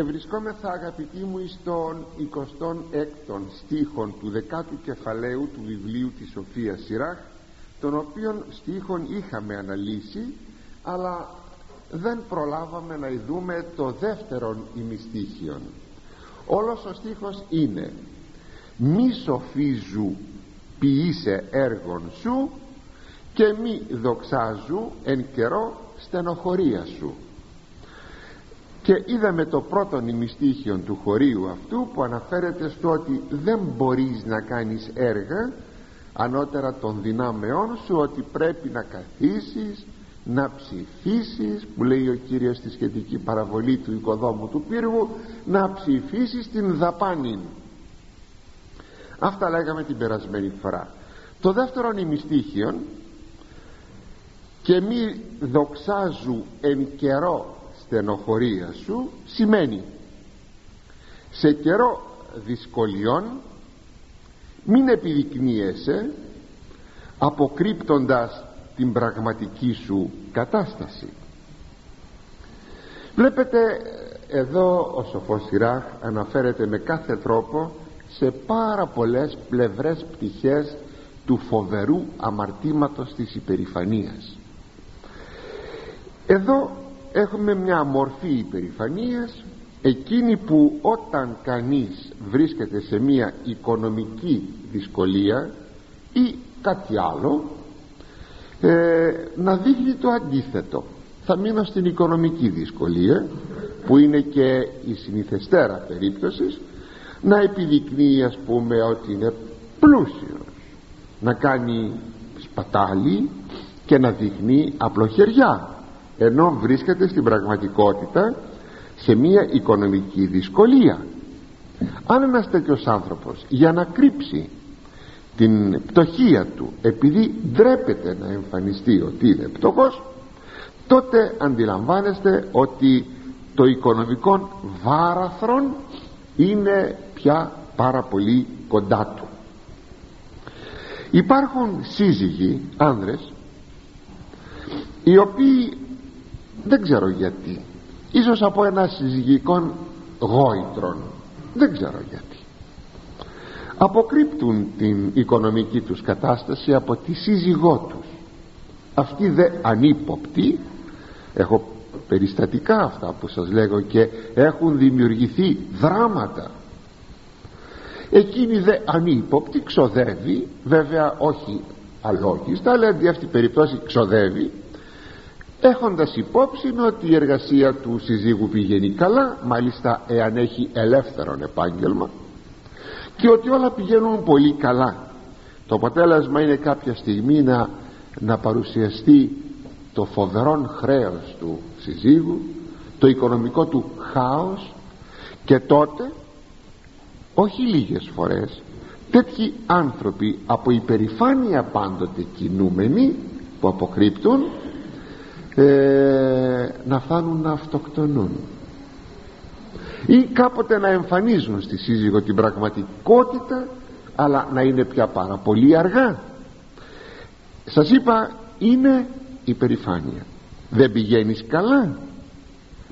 Ευρισκόμεθα αγαπητοί μου εις τον 26ο στίχων του δεκάτου κεφαλαίου του βιβλίου της Σοφίας Σιράχ τον οποίον στίχων είχαμε αναλύσει αλλά δεν προλάβαμε να ειδούμε το δεύτερον ημιστίχιον όλος ο στίχος είναι μη σοφίζου ποιήσε έργων σου και μη δοξάζου εν καιρό στενοχωρία σου και είδαμε το πρώτο νημιστήχιο του χωρίου αυτού που αναφέρεται στο ότι δεν μπορείς να κάνεις έργα ανώτερα των δυνάμεών σου ότι πρέπει να καθίσεις να ψηφίσεις που λέει ο Κύριος στη σχετική παραβολή του οικοδόμου του πύργου να ψηφίσεις την δαπάνη. Αυτά λέγαμε την περασμένη φορά. Το δεύτερο νημιστήχιο και μη δοξάζου εν καιρό στενοχωρία σου σημαίνει. Σε καιρό δυσκολιών μην επιδεικνύεσαι αποκρύπτοντας την πραγματική σου κατάσταση. Βλέπετε εδώ ο σοφός Σιράχ αναφέρεται με κάθε τρόπο σε πάρα πολλές πλευρές πτυχές του φοβερού αμαρτήματος της υπερηφανίας. Εδώ έχουμε μια μορφή υπερηφανίας. Εκείνη που όταν κανείς βρίσκεται σε μια οικονομική δυσκολία ή κάτι άλλο ε, να δείχνει το αντίθετο. Θα μείνω στην οικονομική δυσκολία που είναι και η συνηθεστέρα περίπτωσης να επιδεικνύει ας πούμε ότι είναι πλούσιος να κάνει σπατάλη και να δείχνει απλοχεριά ενώ βρίσκεται στην πραγματικότητα σε μια οικονομική δυσκολία. Αν ένας τέτοιος άνθρωπος για να κρύψει την πτωχία του επειδή ντρέπεται να εμφανιστεί ότι είναι πτωχός τότε αντιλαμβάνεστε ότι το οικονομικό βάραθρον είναι πια πάρα πολύ κοντά του. Υπάρχουν σύζυγοι άνδρες οι οποίοι δεν ξέρω γιατί. Ίσως από ένα συζυγικό γόητρον δεν ξέρω γιατί. Αποκρύπτουν την οικονομική τους κατάσταση από τη σύζυγό τους. Αυτοί δε ανύποπτοι έχω περιστατικά αυτά που σας λέγω και έχουν δημιουργηθεί δράματα. Εκείνη δε ανύποπτη ξοδεύει βέβαια όχι αλόγιστα αλλά αντί αυτή περιπτώσει ξοδεύει έχοντας υπόψη ότι η εργασία του συζύγου πηγαίνει καλά μάλιστα εάν έχει ελεύθερον επάγγελμα και ότι όλα πηγαίνουν πολύ καλά. Το αποτέλεσμα είναι κάποια στιγμή να, να παρουσιαστεί το φοβερόν χρέος του συζύγου το οικονομικό του χάος και τότε όχι λίγες φορές τέτοιοι άνθρωποι από υπερηφάνεια πάντοτε κινούμενοι που αποκρύπτουν ε, να φάνουν να αυτοκτονούν. Ή κάποτε να εμφανίζουν στη σύζυγο την πραγματικότητα αλλά να είναι πια πάρα πολύ αργά. Σας είπα είναι υπερηφάνεια δεν πηγαίνεις καλά.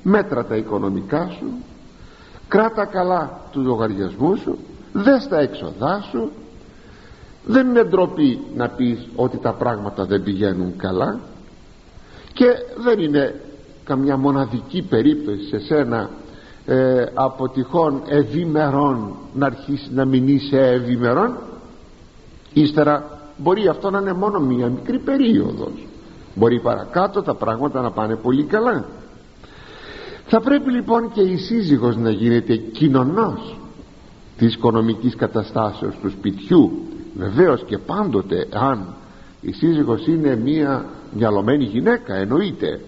Μέτρα τα οικονομικά σου. Κράτα καλά τους λογαριασμούς σου. Δες τα έξοδά σου. Δεν είναι ντροπή να πεις ότι τα πράγματα δεν πηγαίνουν καλά και δεν είναι καμιά μοναδική περίπτωση σε σένα ε, από τυχόν ευημερών να αρχίσεις να μην είσαι ευημερών. Ύστερα μπορεί αυτό να είναι μόνο μία μικρή περίοδος. Μπορεί παρακάτω τα πράγματα να πάνε πολύ καλά. Θα πρέπει λοιπόν και η σύζυγος να γίνεται κοινωνός της οικονομικής καταστάσεως του σπιτιού. Βεβαίως και πάντοτε αν η σύζυγος είναι μία μυαλωμένη γυναίκα εννοείται.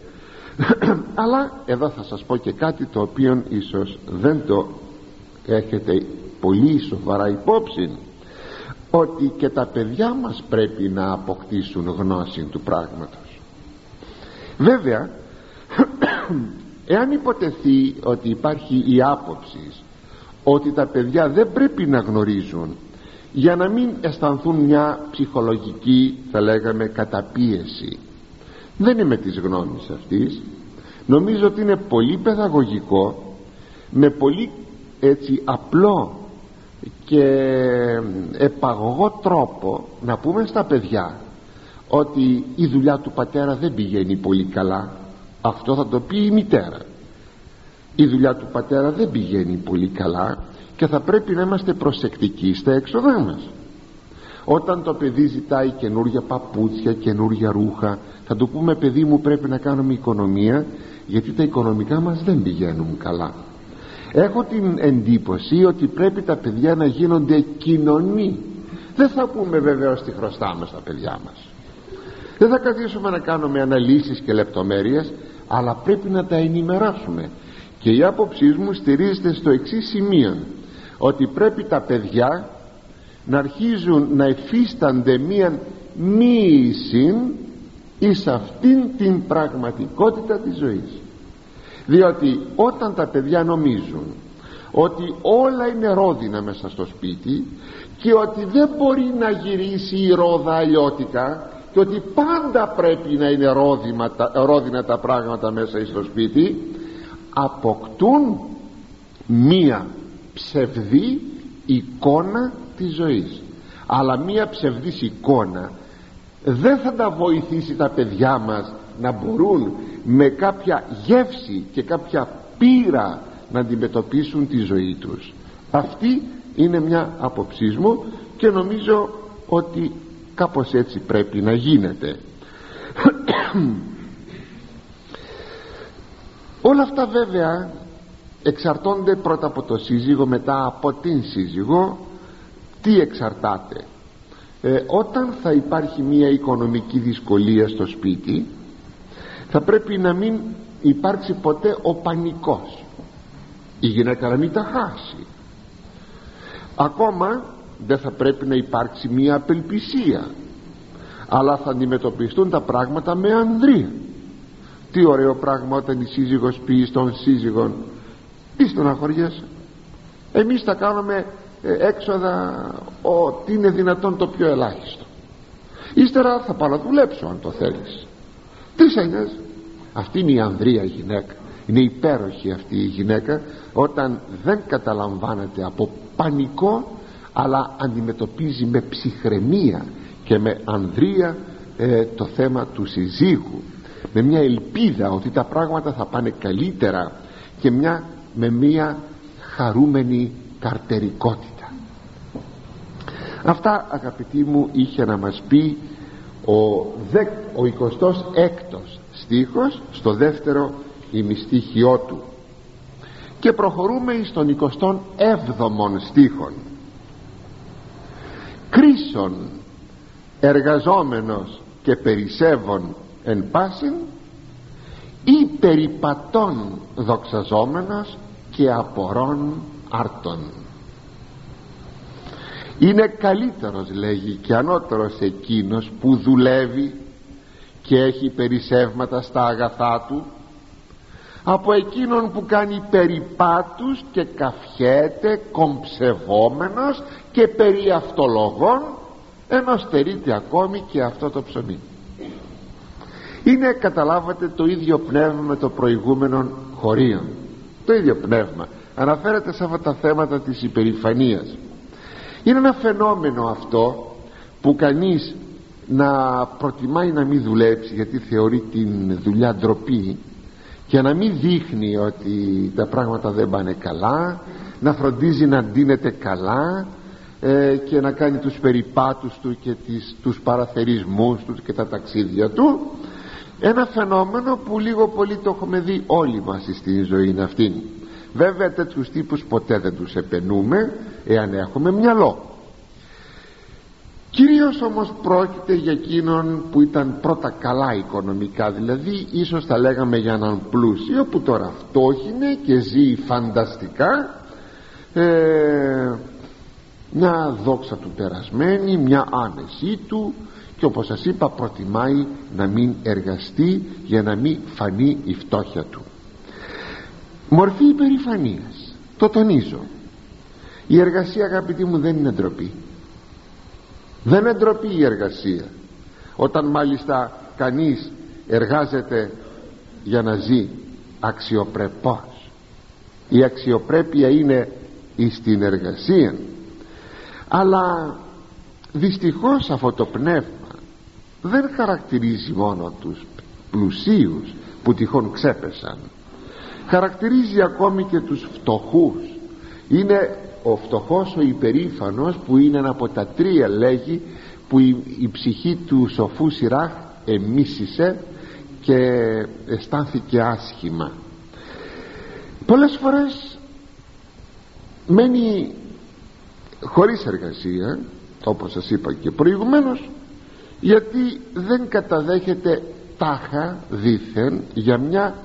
Αλλά εδώ θα σας πω και κάτι το οποίο ίσως δεν το έχετε πολύ σοβαρά υπόψη ότι και τα παιδιά μας πρέπει να αποκτήσουν γνώση του πράγματος. Βέβαια εάν υποτεθεί ότι υπάρχει η άποψη ότι τα παιδιά δεν πρέπει να γνωρίζουν για να μην αισθανθούν μια ψυχολογική θα λέγαμε καταπίεση. Δεν είμαι της γνώμης αυτής. Νομίζω ότι είναι πολύ παιδαγωγικό με πολύ έτσι απλό και επαγωγό τρόπο να πούμε στα παιδιά ότι η δουλειά του πατέρα δεν πηγαίνει πολύ καλά. Αυτό θα το πει η μητέρα. Η δουλειά του πατέρα δεν πηγαίνει πολύ καλά και θα πρέπει να είμαστε προσεκτικοί στα έξοδά μας. Όταν το παιδί ζητάει καινούργια παπούτσια, καινούργια ρούχα θα του πούμε παιδί μου πρέπει να κάνουμε οικονομία γιατί τα οικονομικά μας δεν πηγαίνουν καλά έχω την εντύπωση ότι πρέπει τα παιδιά να γίνονται κοινωνοί. Δεν θα πούμε βεβαίως τι χρωστάμε στα παιδιά μας δεν θα καθίσουμε να κάνουμε αναλύσεις και λεπτομέρειες αλλά πρέπει να τα ενημεράσουμε. Και η άποψή μου στηρίζεται στο εξής σημείο ότι πρέπει τα παιδιά να αρχίζουν να εφίστανται μία μοίηση εις αυτήν την πραγματικότητα της ζωής. Διότι όταν τα παιδιά νομίζουν ότι όλα είναι ρόδινα μέσα στο σπίτι και ότι δεν μπορεί να γυρίσει η ρόδα αλλιώτικα και ότι πάντα πρέπει να είναι ρόδινα τα πράγματα μέσα στο σπίτι αποκτούν μία ψευδή εικόνα της ζωής. Αλλά μία ψευδής εικόνα δεν θα τα βοηθήσει τα παιδιά μας να μπορούν με κάποια γεύση και κάποια πείρα να αντιμετωπίσουν τη ζωή τους. Αυτή είναι μια αποψή μου και νομίζω ότι κάπως έτσι πρέπει να γίνεται. Όλα αυτά βέβαια εξαρτώνται πρώτα από το σύζυγο μετά από την σύζυγο. Τι εξαρτάται; Ε, όταν θα υπάρχει μια οικονομική δυσκολία στο σπίτι θα πρέπει να μην υπάρξει ποτέ ο πανικός. Η γυναίκα να μην τα χάσει. Ακόμα δεν θα πρέπει να υπάρξει μια απελπισία αλλά θα αντιμετωπιστούν τα πράγματα με ανδρεία. Τι ωραίο πράγμα όταν η σύζυγος πει στον σύζυγο τι στεναχωριέσαι εμείς θα κάνουμε ε, έξοδα ότι είναι δυνατόν το πιο ελάχιστο. Ύστερα θα πάω να δουλέψω αν το θέλεις. Τι σε αυτή είναι η ανδρεία γυναίκα. Είναι υπέροχη αυτή η γυναίκα όταν δεν καταλαμβάνεται από πανικό αλλά αντιμετωπίζει με ψυχραιμία και με ανδρεία ε, το θέμα του συζύγου. Με μια ελπίδα ότι τα πράγματα θα πάνε καλύτερα και μια, με μια χαρούμενη καρτερικότητα. Αυτά αγαπητοί μου είχε να μας πει ο, ο 26ος στίχος στο δεύτερο ημιστήχιό του. Και προχωρούμε στον 27ο στίχον. Κρίσον εργαζόμενος και περισσεύων εν πάσιν ή περιπατών δοξαζόμενος και απορών άρτων. Είναι καλύτερος λέγει και ανώτερος εκείνος που δουλεύει και έχει περισσεύματα στα αγαθά του από εκείνον που κάνει περιπάτους και καφιέται κομψευόμενος και περί αυτολογών ενώ στερείται ακόμη και αυτό το ψωμί είναι καταλάβατε το ίδιο πνεύμα με το προηγούμενο χωρίων το ίδιο πνεύμα. Αναφέρεται σε αυτά τα θέματα της υπερηφανίας. Είναι ένα φαινόμενο αυτό που κανείς να προτιμάει να μην δουλέψει γιατί θεωρεί την δουλειά ντροπή και να μην δείχνει ότι τα πράγματα δεν πάνε καλά να φροντίζει να ντύνεται καλά ε, και να κάνει τους περιπάτους του και τις, τους παραθερισμούς τους και τα ταξίδια του ένα φαινόμενο που λίγο πολύ το έχουμε δει όλοι μας στη ζωή είναι αυτή βέβαια τέτοιους τύπους ποτέ δεν τους επενούμε εάν έχουμε μυαλό. Κυρίως όμως πρόκειται για εκείνον που ήταν πρώτα καλά οικονομικά δηλαδή ίσως θα λέγαμε για έναν πλούσιο που τώρα φτώχινε και ζει φανταστικά ε, μια δόξα του περασμένη μια άνεσή του και όπως σας είπα προτιμάει να μην εργαστεί για να μην φανεί η φτώχεια του. Μορφή υπερηφανίας. Το τονίζω. Η εργασία αγαπητοί μου δεν είναι ντροπή. Δεν είναι ντροπή η εργασία. Όταν μάλιστα κανείς εργάζεται για να ζει αξιοπρεπώς. Η αξιοπρέπεια είναι στην εργασία αλλά δυστυχώς αυτό το πνεύμα δεν χαρακτηρίζει μόνο τους πλουσίους που τυχόν ξέπεσαν. Χαρακτηρίζει ακόμη και τους φτωχούς. Είναι ο φτωχός ο υπερήφανος που είναι ένα από τα τρία λέγει που η, ψυχή του σοφού Σιράχ εμίσησε και αισθάνθηκε άσχημα. Πολλές φορές μένει χωρίς εργασία όπως σας είπα και προηγουμένως γιατί δεν καταδέχεται τάχα δήθεν για μια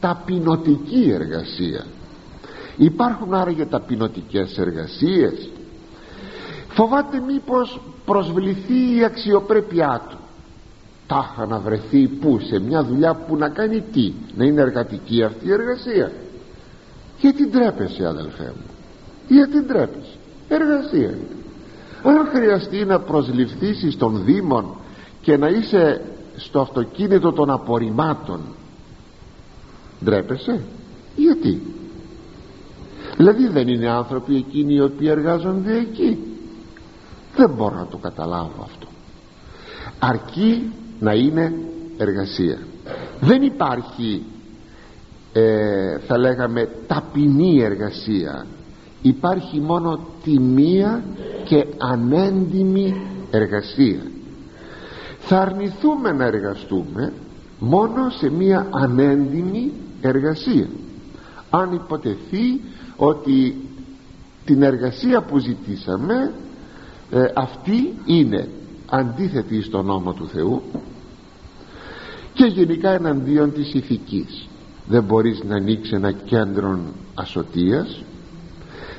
ταπεινωτική εργασία. Υπάρχουν άραγε ταπεινωτικές εργασίες. Φοβάται μήπως προσβληθεί η αξιοπρέπειά του. Τάχα να βρεθεί που σε μια δουλειά που να κάνει τι να είναι εργατική αυτή η εργασία. Γιατί ντρέπεσαι αδελφέ μου. Γιατί ντρέπεσαι εργασία. Είναι αν χρειαστεί να προσληφθήσεις των Δήμων και να είσαι στο αυτοκίνητο των απορριμμάτων ντρέπεσαι. Γιατί; Δηλαδή δεν είναι άνθρωποι εκείνοι οι οποίοι εργάζονται εκεί. Δεν μπορώ να το καταλάβω αυτό. Αρκεί να είναι εργασία. Δεν υπάρχει ε, θα λέγαμε ταπεινή εργασία υπάρχει μόνο τιμία και ανέντιμη εργασία. Θα αρνηθούμε να εργαστούμε μόνο σε μία ανέντιμη εργασία. Αν υποτεθεί ότι την εργασία που ζητήσαμε ε, αυτή είναι αντίθετη στον νόμο του Θεού και γενικά εναντίον της ηθικής. Δεν μπορείς να ανοίξεις ένα κέντρο ασωτείας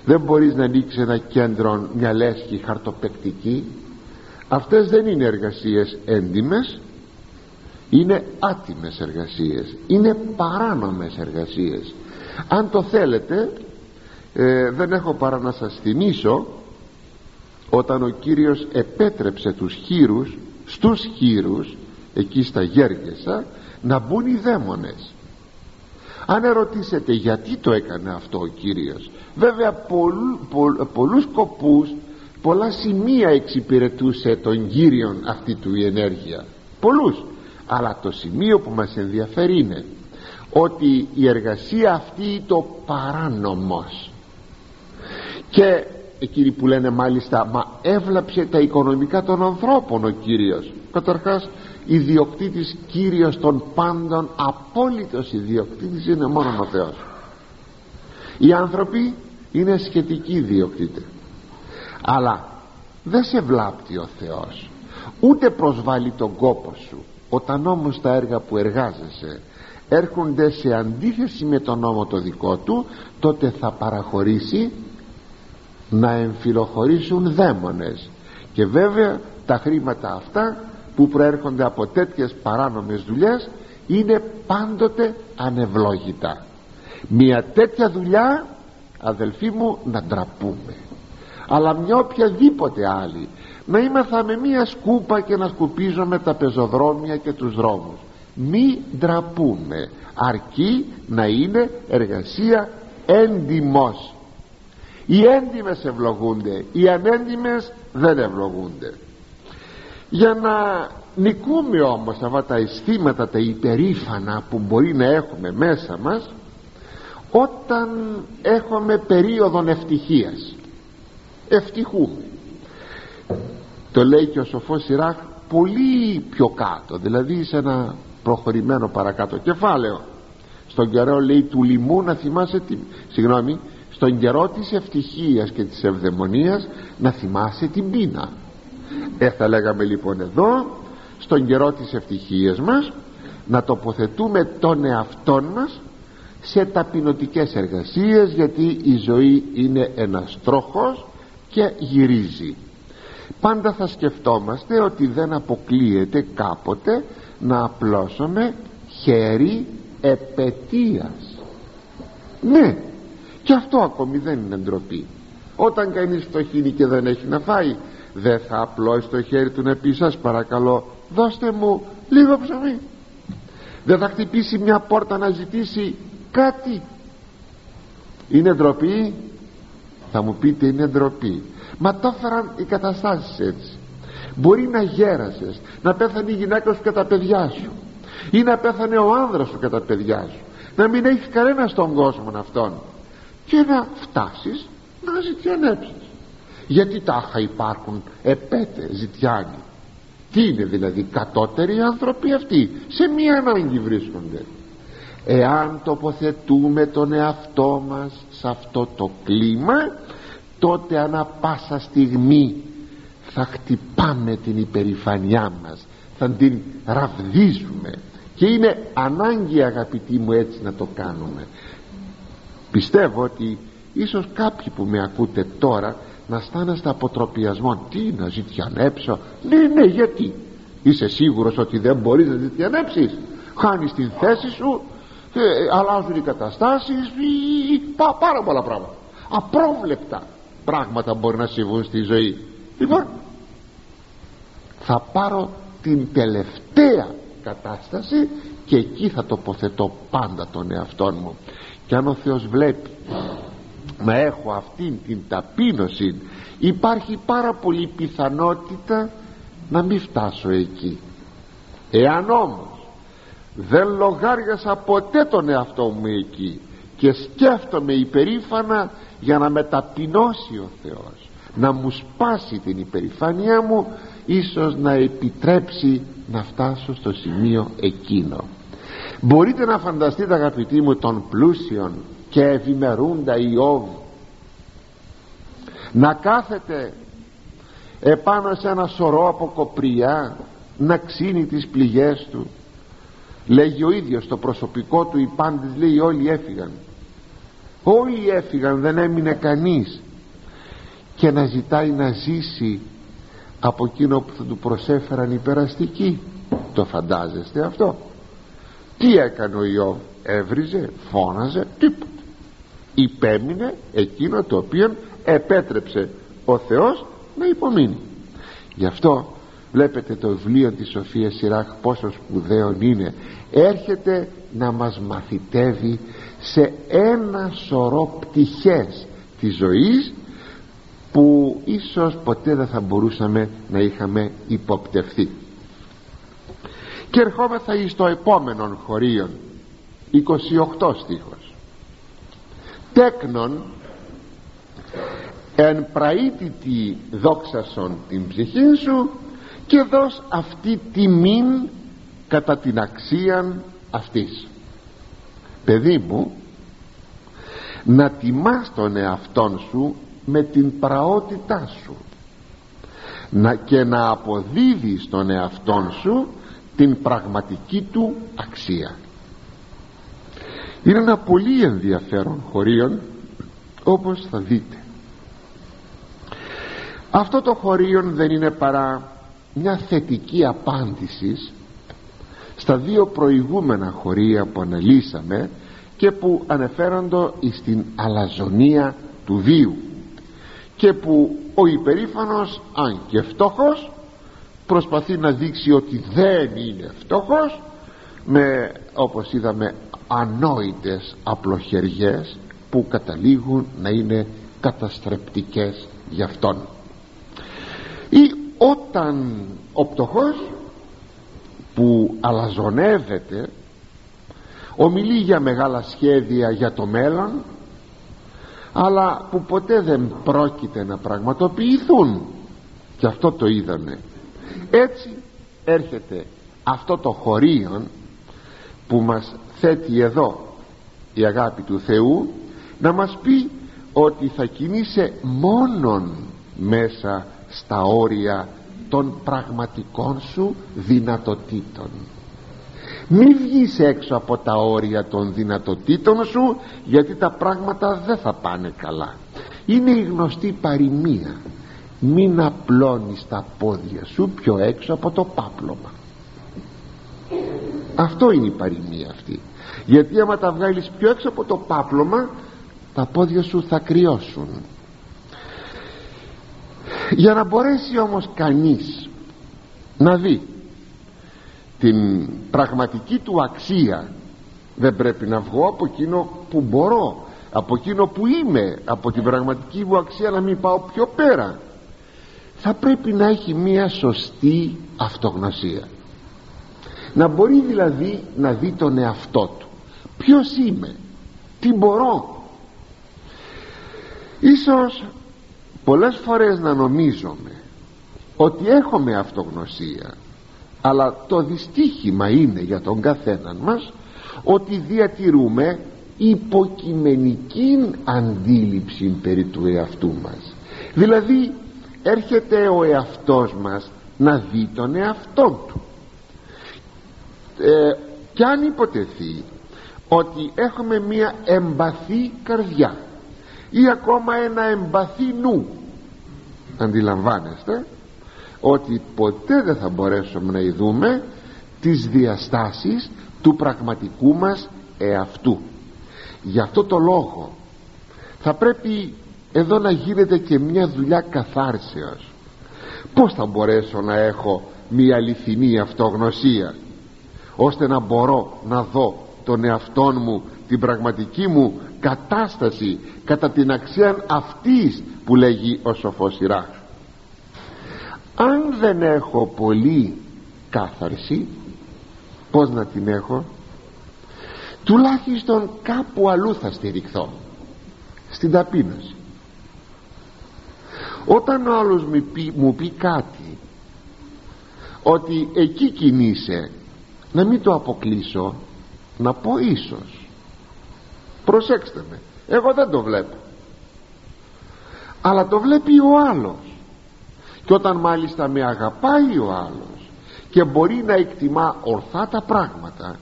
δεν μπορείς να ανοίξεις ένα κέντρο μια λέσχη χαρτοπεκτική. Αυτές δεν είναι εργασίες έντιμες. Είναι άτιμες εργασίες. Είναι παράνομες εργασίες. Αν το θέλετε ε, δεν έχω παρά να σας θυμίσω όταν ο Κύριος επέτρεψε τους χείρους στους χείρους εκεί στα Γέργεσα να μπουν οι δαίμονες αν ερωτήσετε γιατί το έκανε αυτό ο Κύριος βέβαια πολλού, πολλούς σκοπούς πολλά σημεία εξυπηρετούσε τον Κύριον αυτή του η ενέργεια. Πολλούς. Αλλά το σημείο που μας ενδιαφέρει είναι ότι η εργασία αυτή το παράνομος. Και εκείνοι που λένε μάλιστα μα έβλαψε τα οικονομικά των ανθρώπων ο Κύριος καταρχάς ιδιοκτήτης Κύριος των πάντων απόλυτος ιδιοκτήτης είναι μόνο ο Θεός. Οι άνθρωποι είναι σχετικοί ιδιοκτήτε. Αλλά δεν σε βλάπτει ο Θεός ούτε προσβάλλει τον κόπο σου. Όταν όμως τα έργα που εργάζεσαι έρχονται σε αντίθεση με τον νόμο το δικό του τότε θα παραχωρήσει να εμφυλοχωρήσουν δαίμονες. Και βέβαια τα χρήματα αυτά που προέρχονται από τέτοιες παράνομες δουλειές είναι πάντοτε ανευλόγητα. Μια τέτοια δουλειά αδελφοί μου να ντραπούμε. Αλλά μια οποιαδήποτε άλλη να είμαστε με μια σκούπα και να σκουπίζουμε τα πεζοδρόμια και τους δρόμους. Μη ντραπούμε αρκεί να είναι εργασία έντιμος. Οι έντιμες ευλογούνται οι ανέντιμες δεν ευλογούνται για να νικούμε όμως αυτά τα αισθήματα τα υπερήφανα που μπορεί να έχουμε μέσα μας όταν έχουμε περίοδον ευτυχίας ευτυχούμε το λέει και ο σοφός Σιράχ πολύ πιο κάτω δηλαδή σε ένα προχωρημένο παρακάτω κεφάλαιο. Στον καιρό λέει του λοιμού να θυμάσαι τη... συγγνώμη στον καιρό της ευτυχίας και της ευδαιμονίας να θυμάσαι την πείνα ε θα λέγαμε λοιπόν εδώ στον καιρό της ευτυχίας μας να τοποθετούμε τον εαυτό μας σε ταπεινωτικές εργασίες γιατί η ζωή είναι ένας τρόχος και γυρίζει. Πάντα θα σκεφτόμαστε ότι δεν αποκλείεται κάποτε να απλώσουμε χέρι επαιτίας. Ναι και αυτό ακόμη δεν είναι ντροπή. Όταν κανείς φτωχύνει και δεν έχει να φάει δεν θα απλώσει το χέρι του να πει σας παρακαλώ δώστε μου λίγο ψωμί δεν θα χτυπήσει μια πόρτα να ζητήσει κάτι. Είναι ντροπή; Θα μου πείτε είναι ντροπή. Μα το έφεραν οι καταστάσεις έτσι. Μπορεί να γέρασες να πέθανε η γυναίκα σου και τα παιδιά σου. Ή να πέθανε ο άνδρας σου και τα παιδιά σου. Να μην έχεις κανένα στον κόσμο αυτόν. Και να φτάσεις να ζητιανέψεις γιατί τάχα υπάρχουν; Επέτε ζητιάνοι. Τι είναι δηλαδή κατώτεροι άνθρωποι αυτοί; Σε μία ανάγκη βρίσκονται. Εάν τοποθετούμε τον εαυτό μας σε αυτό το κλίμα τότε ανα πάσα στιγμή θα χτυπάμε την υπερηφανιά μας θα την ραβδίζουμε. Και είναι ανάγκη αγαπητοί μου έτσι να το κάνουμε. Πιστεύω ότι ίσως κάποιοι που με ακούτε τώρα να αισθάνεστε αποτροπιασμό τι να ζητιανέψω ναι ναι γιατί; Είσαι σίγουρος ότι δεν μπορείς να ζητιανέψεις χάνεις την θέση σου ε, αλλάζουν οι καταστάσεις πά, πάρα πολλά πράγματα. Απρόβλεπτα πράγματα μπορεί να συμβούν στη ζωή. Λοιπόν θα πάρω την τελευταία κατάσταση και εκεί θα τοποθετώ πάντα τον εαυτό μου. Και αν ο Θεός βλέπει να έχω αυτήν την ταπείνωση. Υπάρχει πάρα πολύ πιθανότητα να μην φτάσω εκεί. Εάν όμως δεν λογάριασα ποτέ τον εαυτό μου εκεί και σκέφτομαι υπερήφανα για να με ταπεινώσει ο Θεός να μου σπάσει την υπερηφάνειά μου ίσως να επιτρέψει να φτάσω στο σημείο εκείνο. Μπορείτε να φανταστείτε αγαπητοί μου των πλούσιων και ευημερούντα Ιώβ να κάθεται επάνω σε ένα σωρό από κοπριά να ξύνει τις πληγές του. Λέγει ο ίδιος το προσωπικό του οι πάντες λέει όλοι έφυγαν. Όλοι έφυγαν δεν έμεινε κανείς. Και να ζητάει να ζήσει από εκείνο που θα του προσέφεραν οι περαστικοί. Το φαντάζεστε αυτό; Τι έκανε ο Ιώβ; Έβριζε, φώναζε, τίποτα υπέμεινε εκείνο το οποίο επέτρεψε ο Θεός να υπομείνει. Γι' αυτό βλέπετε το βιβλίο της Σοφίας Σιράχ πόσο σπουδαίο είναι. Έρχεται να μας μαθητεύει σε ένα σωρό πτυχές της ζωής που ίσως ποτέ δεν θα μπορούσαμε να είχαμε υποπτευθεί. Και ερχόμεθα εις το επόμενο χωρίον 28 στίχος τέκνον εν πραήτητη δόξασον την ψυχή σου και δώσ' αυτή τιμήν κατά την αξίαν αυτής. Παιδί μου να τιμάς τον εαυτόν σου με την πραότητά σου να και να αποδίδεις τον εαυτόν σου την πραγματική του αξία είναι ένα πολύ ενδιαφέρον χωρίον όπως θα δείτε. Αυτό το χωρίον δεν είναι παρά μια θετική απάντηση στα δύο προηγούμενα χωρία που αναλύσαμε και που ανεφέρονται στην αλαζονία του βίου και που ο υπερήφανος αν και φτώχος προσπαθεί να δείξει ότι δεν είναι φτώχος με όπως είδαμε ανόητες απλοχεριές που καταλήγουν να είναι καταστρεπτικές για αυτόν. Ή όταν ο πτωχός που αλαζονεύεται ομιλεί για μεγάλα σχέδια για το μέλλον αλλά που ποτέ δεν πρόκειται να πραγματοποιηθούν. Και αυτό το είδαμε. Έτσι έρχεται αυτό το χωρίον που μας θέτει εδώ η αγάπη του Θεού να μας πει ότι θα κινείσαι μόνον μέσα στα όρια των πραγματικών σου δυνατοτήτων. Μη βγεις έξω από τα όρια των δυνατοτήτων σου γιατί τα πράγματα δεν θα πάνε καλά. Είναι η γνωστή παροιμία. Μην απλώνεις τα πόδια σου πιο έξω από το πάπλωμα αυτό είναι η παροιμία αυτή. Γιατί άμα τα βγάλεις πιο έξω από το πάπλωμα τα πόδια σου θα κρυώσουν. Για να μπορέσει όμως κανείς να δει την πραγματική του αξία δεν πρέπει να βγω από εκείνο που μπορώ από εκείνο που είμαι από την πραγματική μου αξία να μην πάω πιο πέρα. Θα πρέπει να έχει μία σωστή αυτογνωσία να μπορεί δηλαδή να δει τον εαυτό του. Ποιος είμαι; Τι μπορώ; Ίσως πολλές φορές να νομίζουμε ότι έχουμε αυτογνωσία αλλά το δυστύχημα είναι για τον καθέναν μας ότι διατηρούμε υποκειμενική αντίληψη περί του εαυτού μας. Δηλαδή έρχεται ο εαυτός μας να δει τον εαυτό του ε, και αν υποτεθεί ότι έχουμε μία εμπαθή καρδιά ή ακόμα ένα εμπαθή νου αντιλαμβάνεστε ότι ποτέ δεν θα μπορέσουμε να ειδούμε τις διαστάσεις του πραγματικού μας εαυτού. Γι' αυτό το λόγο θα πρέπει εδώ να γίνεται και μια δουλειά καθάρσεως. Πως θα μπορέσω να έχω μια αληθινή αυτογνωσία; Ώστε να μπορώ να δω τον εαυτόν μου την πραγματική μου κατάσταση κατά την αξία αυτής που λέγει ο σοφός Ιράχ αν δεν έχω πολύ κάθαρση πως να την έχω; Τουλάχιστον κάπου αλλού θα στηριχθώ στην ταπείνωση. Όταν ο άλλος μου πει, μου πει κάτι ότι εκεί κινείσαι να μην το αποκλείσω να πω ίσως. Προσέξτε με εγώ δεν το βλέπω. Αλλά το βλέπει ο άλλος. Και όταν μάλιστα με αγαπάει ο άλλος και μπορεί να εκτιμά ορθά τα πράγματα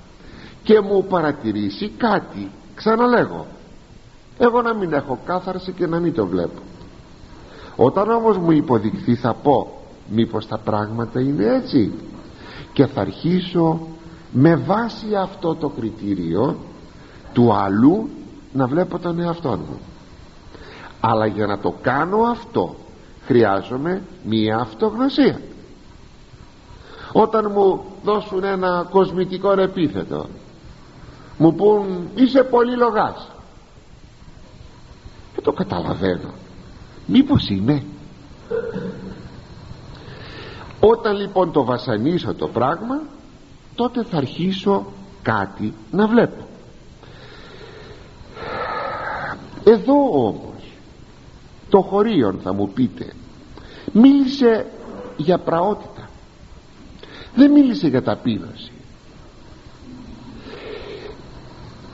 και μου παρατηρήσει κάτι ξαναλέγω εγώ να μην έχω κάθαρση και να μην το βλέπω. Όταν όμως μου υποδειχθεί θα πω μήπως τα πράγματα είναι έτσι και θα αρχίσω με βάση αυτό το κριτήριο του αλλού να βλέπω τον εαυτό μου. Αλλά για να το κάνω αυτό χρειάζομαι μία αυτογνωσία. Όταν μου δώσουν ένα κοσμητικό επίθετο μου πούν είσαι πολύ λογάς και το καταλαβαίνω. Μήπως είναι. Όταν λοιπόν το βασανίσω το πράγμα τότε θα αρχίσω κάτι να βλέπω. Εδώ όμως το χωρίον θα μου πείτε μίλησε για πραότητα. Δεν μίλησε για ταπείνωση.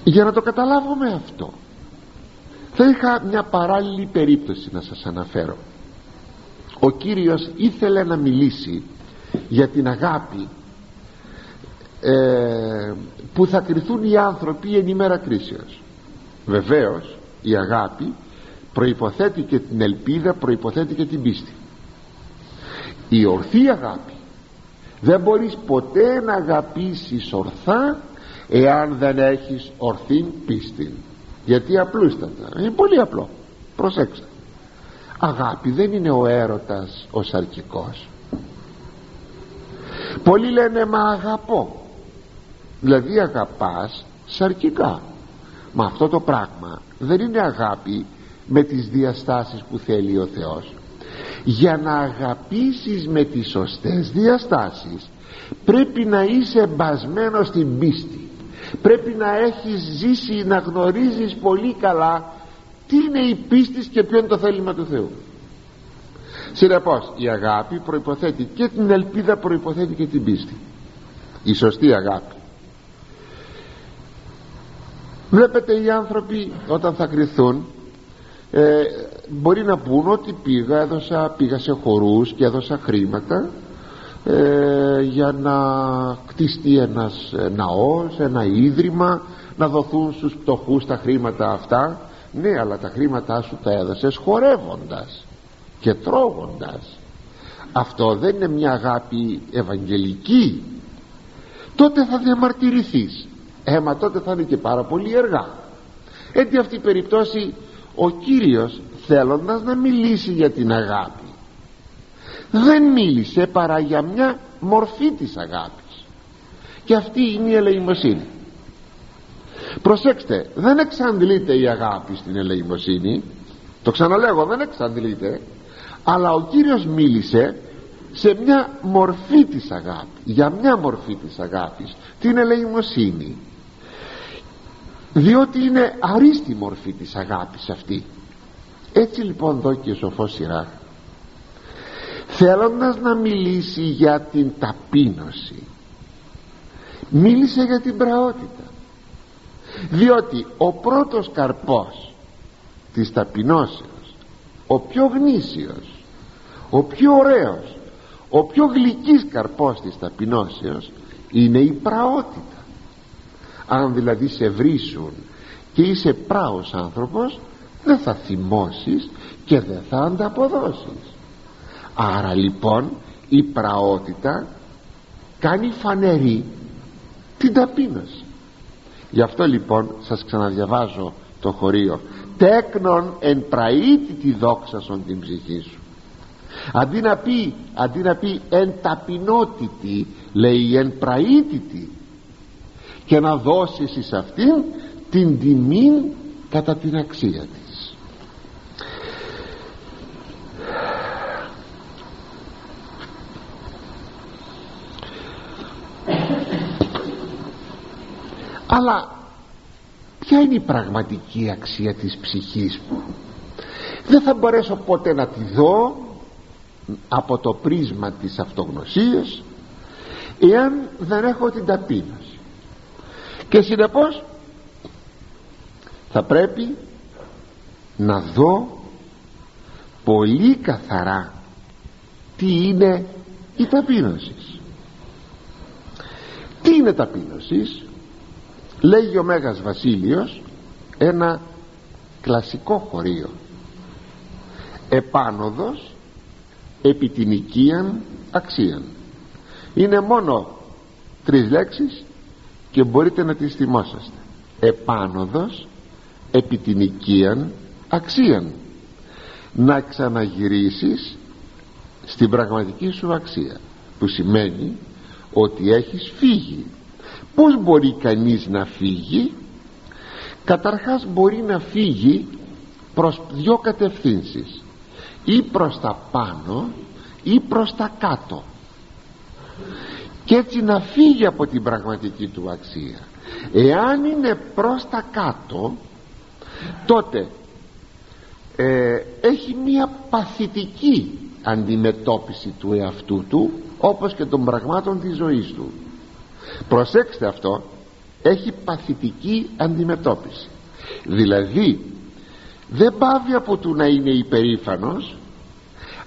Για να το καταλάβουμε αυτό θα είχα μια παράλληλη περίπτωση να σας αναφέρω. Ο Κύριος ήθελε να μιλήσει για την αγάπη ε, που θα κρυθούν οι άνθρωποι εν ημέρα κρίσεως. Βεβαίως η αγάπη προϋποθέτει και την ελπίδα προϋποθέτει και την πίστη. Η ορθή αγάπη δεν μπορείς ποτέ να αγαπήσεις ορθά εάν δεν έχεις ορθή πίστη. Γιατί απλούστατα. Είναι πολύ απλό. Προσέξτε. Αγάπη δεν είναι ο έρωτας ο σαρκικός. Πολλοί λένε μα αγαπώ δηλαδή αγαπάς σαρκικά μα αυτό το πράγμα δεν είναι αγάπη με τις διαστάσεις που θέλει ο Θεός. Για να αγαπήσεις με τις σωστές διαστάσεις πρέπει να είσαι μπασμένος στην πίστη. Πρέπει να έχεις ζήσει να γνωρίζεις πολύ καλά τι είναι η πίστη και ποιο είναι το θέλημα του Θεού. Συνεπώς η αγάπη προϋποθέτει και την ελπίδα προϋποθέτει και την πίστη. Η σωστή αγάπη βλέπετε οι άνθρωποι όταν θα κρυθούν ε, μπορεί να πούν ότι πήγα, έδωσα, πήγα σε χορούς και έδωσα χρήματα ε, για να κτιστεί ένας ε, ναός, ένα ίδρυμα να δοθούν στους πτωχούς τα χρήματα αυτά. Ναι αλλά τα χρήματά σου τα έδωσες χορεύοντας και τρώγοντας. Αυτό δεν είναι μια αγάπη ευαγγελική. Τότε θα διαμαρτυρηθείς ε μα τότε θα είναι και πάρα πολύ εργά έτσι αυτή η περιπτώση ο Κύριος θέλοντας να μιλήσει για την αγάπη δεν μίλησε παρά για μια μορφή της αγάπης. Και αυτή είναι η ελεημοσύνη. Προσέξτε δεν εξαντλείται η αγάπη στην ελεημοσύνη. Το ξαναλέγω δεν εξαντλείται. Αλλά ο Κύριος μίλησε σε μια μορφή της αγάπης για μια μορφή της αγάπης την ελεημοσύνη διότι είναι αρίστη μορφή της αγάπης αυτή. Έτσι λοιπόν εδώ και ο σοφός Σιράχ θέλοντας να μιλήσει για την ταπείνωση μίλησε για την πραότητα. Διότι ο πρώτος καρπός της ταπεινώσεως ο πιο γνήσιος ο πιο ωραίος ο πιο γλυκής καρπός της ταπεινώσεως είναι η πραότητα αν δηλαδή σε βρίσουν και είσαι πράος άνθρωπος δεν θα θυμώσεις και δεν θα ανταποδώσεις. Άρα λοιπόν η πραότητα κάνει φανερή την ταπείνωση. Γι' αυτό λοιπόν σας ξαναδιαβάζω το χωρίο. Τέκνον εν τη δόξασον την ψυχή σου αντί να πει, αντί να πει εν ταπεινότητη λέει εν πραήτητη και να δώσεις εις αυτήν την τιμή κατά την αξία της. Αλλά ποια είναι η πραγματική αξία της ψυχής μου; Δεν θα μπορέσω ποτέ να τη δω από το πρίσμα της αυτογνωσίας εάν δεν έχω την ταπείνωση και συνεπώς θα πρέπει να δω πολύ καθαρά τι είναι η ταπείνωσης. Τι είναι ταπείνωσης; Λέγει ο Μέγας Βασίλειος ένα κλασικό χωρίο. Επάνωδος επί την οικίαν αξίαν. Είναι μόνο τρεις λέξεις και μπορείτε να τις θυμόσαστε. Επάνωδος επί την οικίαν αξίαν. Να ξαναγυρίσεις στην πραγματική σου αξία που σημαίνει ότι έχεις φύγει. Πως μπορεί κανείς να φύγει; Καταρχάς μπορεί να φύγει προς δυο κατευθύνσεις. Ή προς τα πάνω ή προς τα κάτω και έτσι να φύγει από την πραγματική του αξία. Εάν είναι προς τα κάτω τότε ε, έχει μία παθητική αντιμετώπιση του εαυτού του όπως και των πραγμάτων της ζωής του. Προσέξτε αυτό έχει παθητική αντιμετώπιση. Δηλαδή δεν πάβει από του να είναι υπερήφανος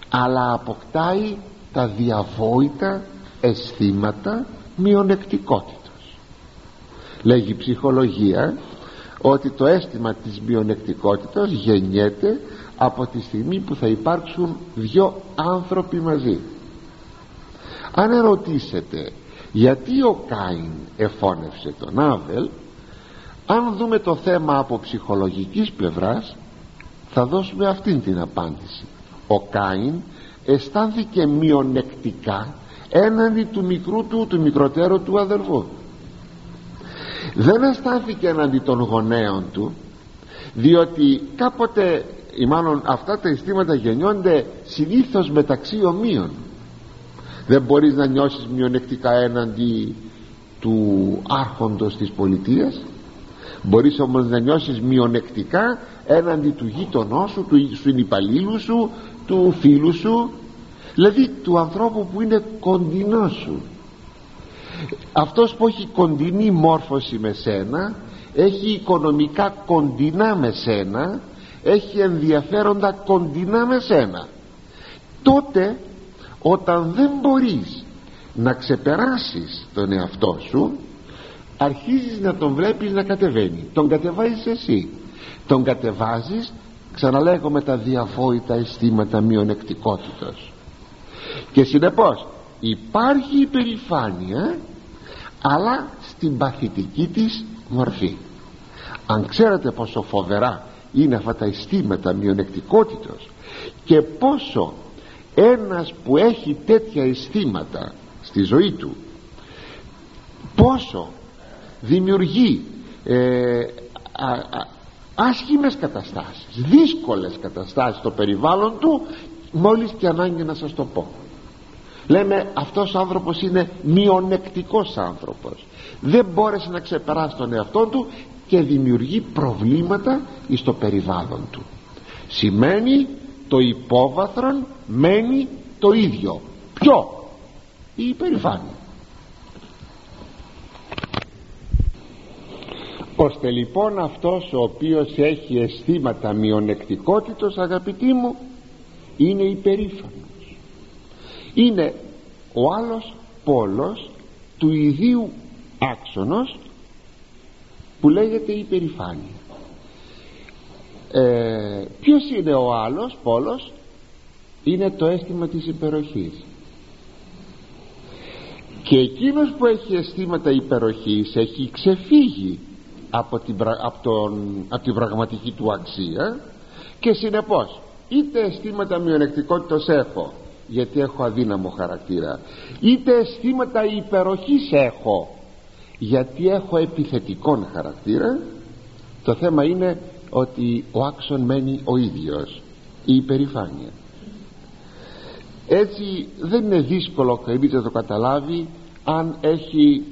αλλά αποκτάει τα διαβόητα αισθήματα μειονεκτικότητος λέγει η ψυχολογία ότι το αίσθημα της μειονεκτικότητας γεννιέται από τη στιγμή που θα υπάρξουν δυο άνθρωποι μαζί. Αν ερωτήσετε γιατί ο Κάιν εφώνευσε τον Άβελ αν δούμε το θέμα από ψυχολογικής πλευράς θα δώσουμε αυτήν την απάντηση. Ο Κάιν αισθάνθηκε μειονεκτικά έναντι του μικρού του του μικροτέρου του αδερφού δεν αισθάνθηκε έναντι των γονέων του διότι κάποτε ή μάλλον αυτά τα αισθήματα γεννιόνται συνήθως μεταξύ ομοίων. Δεν μπορείς να νιώσεις μειονεκτικά έναντι του άρχοντος της πολιτείας. Μπορείς όμως να νιώσεις μειονεκτικά έναντι του γείτονός σου του υπαλλήλου σου του φίλου σου δηλαδή του ανθρώπου που είναι κοντινό σου. Αυτός που έχει κοντινή μόρφωση με σένα έχει οικονομικά κοντινά με σένα έχει ενδιαφέροντα κοντινά με σένα. Τότε όταν δεν μπορείς να ξεπεράσεις τον εαυτό σου αρχίζεις να τον βλέπεις να κατεβαίνει. Τον κατεβάζεις εσύ. Τον κατεβάζεις ξαναλέγω με τα διαφόητα αισθήματα μειονεκτικότητας και συνεπώς υπάρχει υπερηφάνεια αλλά στην παθητική της μορφή. Αν ξέρετε πόσο φοβερά είναι αυτά τα αισθήματα μειονεκτικότητας και πόσο ένας που έχει τέτοια αισθήματα στη ζωή του πόσο δημιουργεί ε, άσχημες καταστάσεις δύσκολες καταστάσεις στο περιβάλλον του μόλις και ανάγκη να σας το πω λέμε αυτός ο άνθρωπος είναι μειονεκτικός άνθρωπος. Δεν μπόρεσε να ξεπεράσει τον εαυτό του και δημιουργεί προβλήματα στο περιβάλλον του. Σημαίνει το υπόβαθρον μένει το ίδιο. Ποιο; Η υπερηφάνεια. Ώστε λοιπόν αυτός ο οποίος έχει αισθήματα μειονεκτικότητος αγαπητοί μου είναι υπερήφανος είναι ο άλλος πόλος του ιδίου άξονος που λέγεται υπερηφάνεια ε, ποιος είναι ο άλλος πόλος; Είναι το αίσθημα της υπεροχής. Και εκείνος που έχει αισθήματα υπεροχής έχει ξεφύγει από την, από, τον, από την πραγματική του αξία και συνεπώς είτε αισθήματα μειονεκτικότητας έχω γιατί έχω αδύναμο χαρακτήρα. Είτε αισθήματα υπεροχής έχω γιατί έχω επιθετικόν χαρακτήρα το θέμα είναι ότι ο άξον μένει ο ίδιος η υπερηφάνεια. Έτσι δεν είναι δύσκολο κανείς να το καταλάβει αν έχει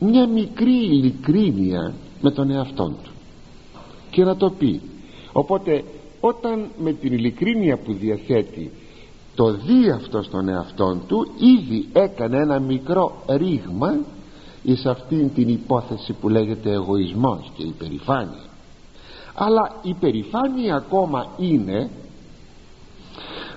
μια μικρή ειλικρίνεια με τον εαυτό του και να το πει. Οπότε όταν με την ειλικρίνεια που διαθέτει το δει αυτό στον εαυτό του ήδη έκανε ένα μικρό ρήγμα εις αυτήν την υπόθεση που λέγεται εγωισμός και υπερηφάνεια. Αλλά η υπερηφάνεια ακόμα είναι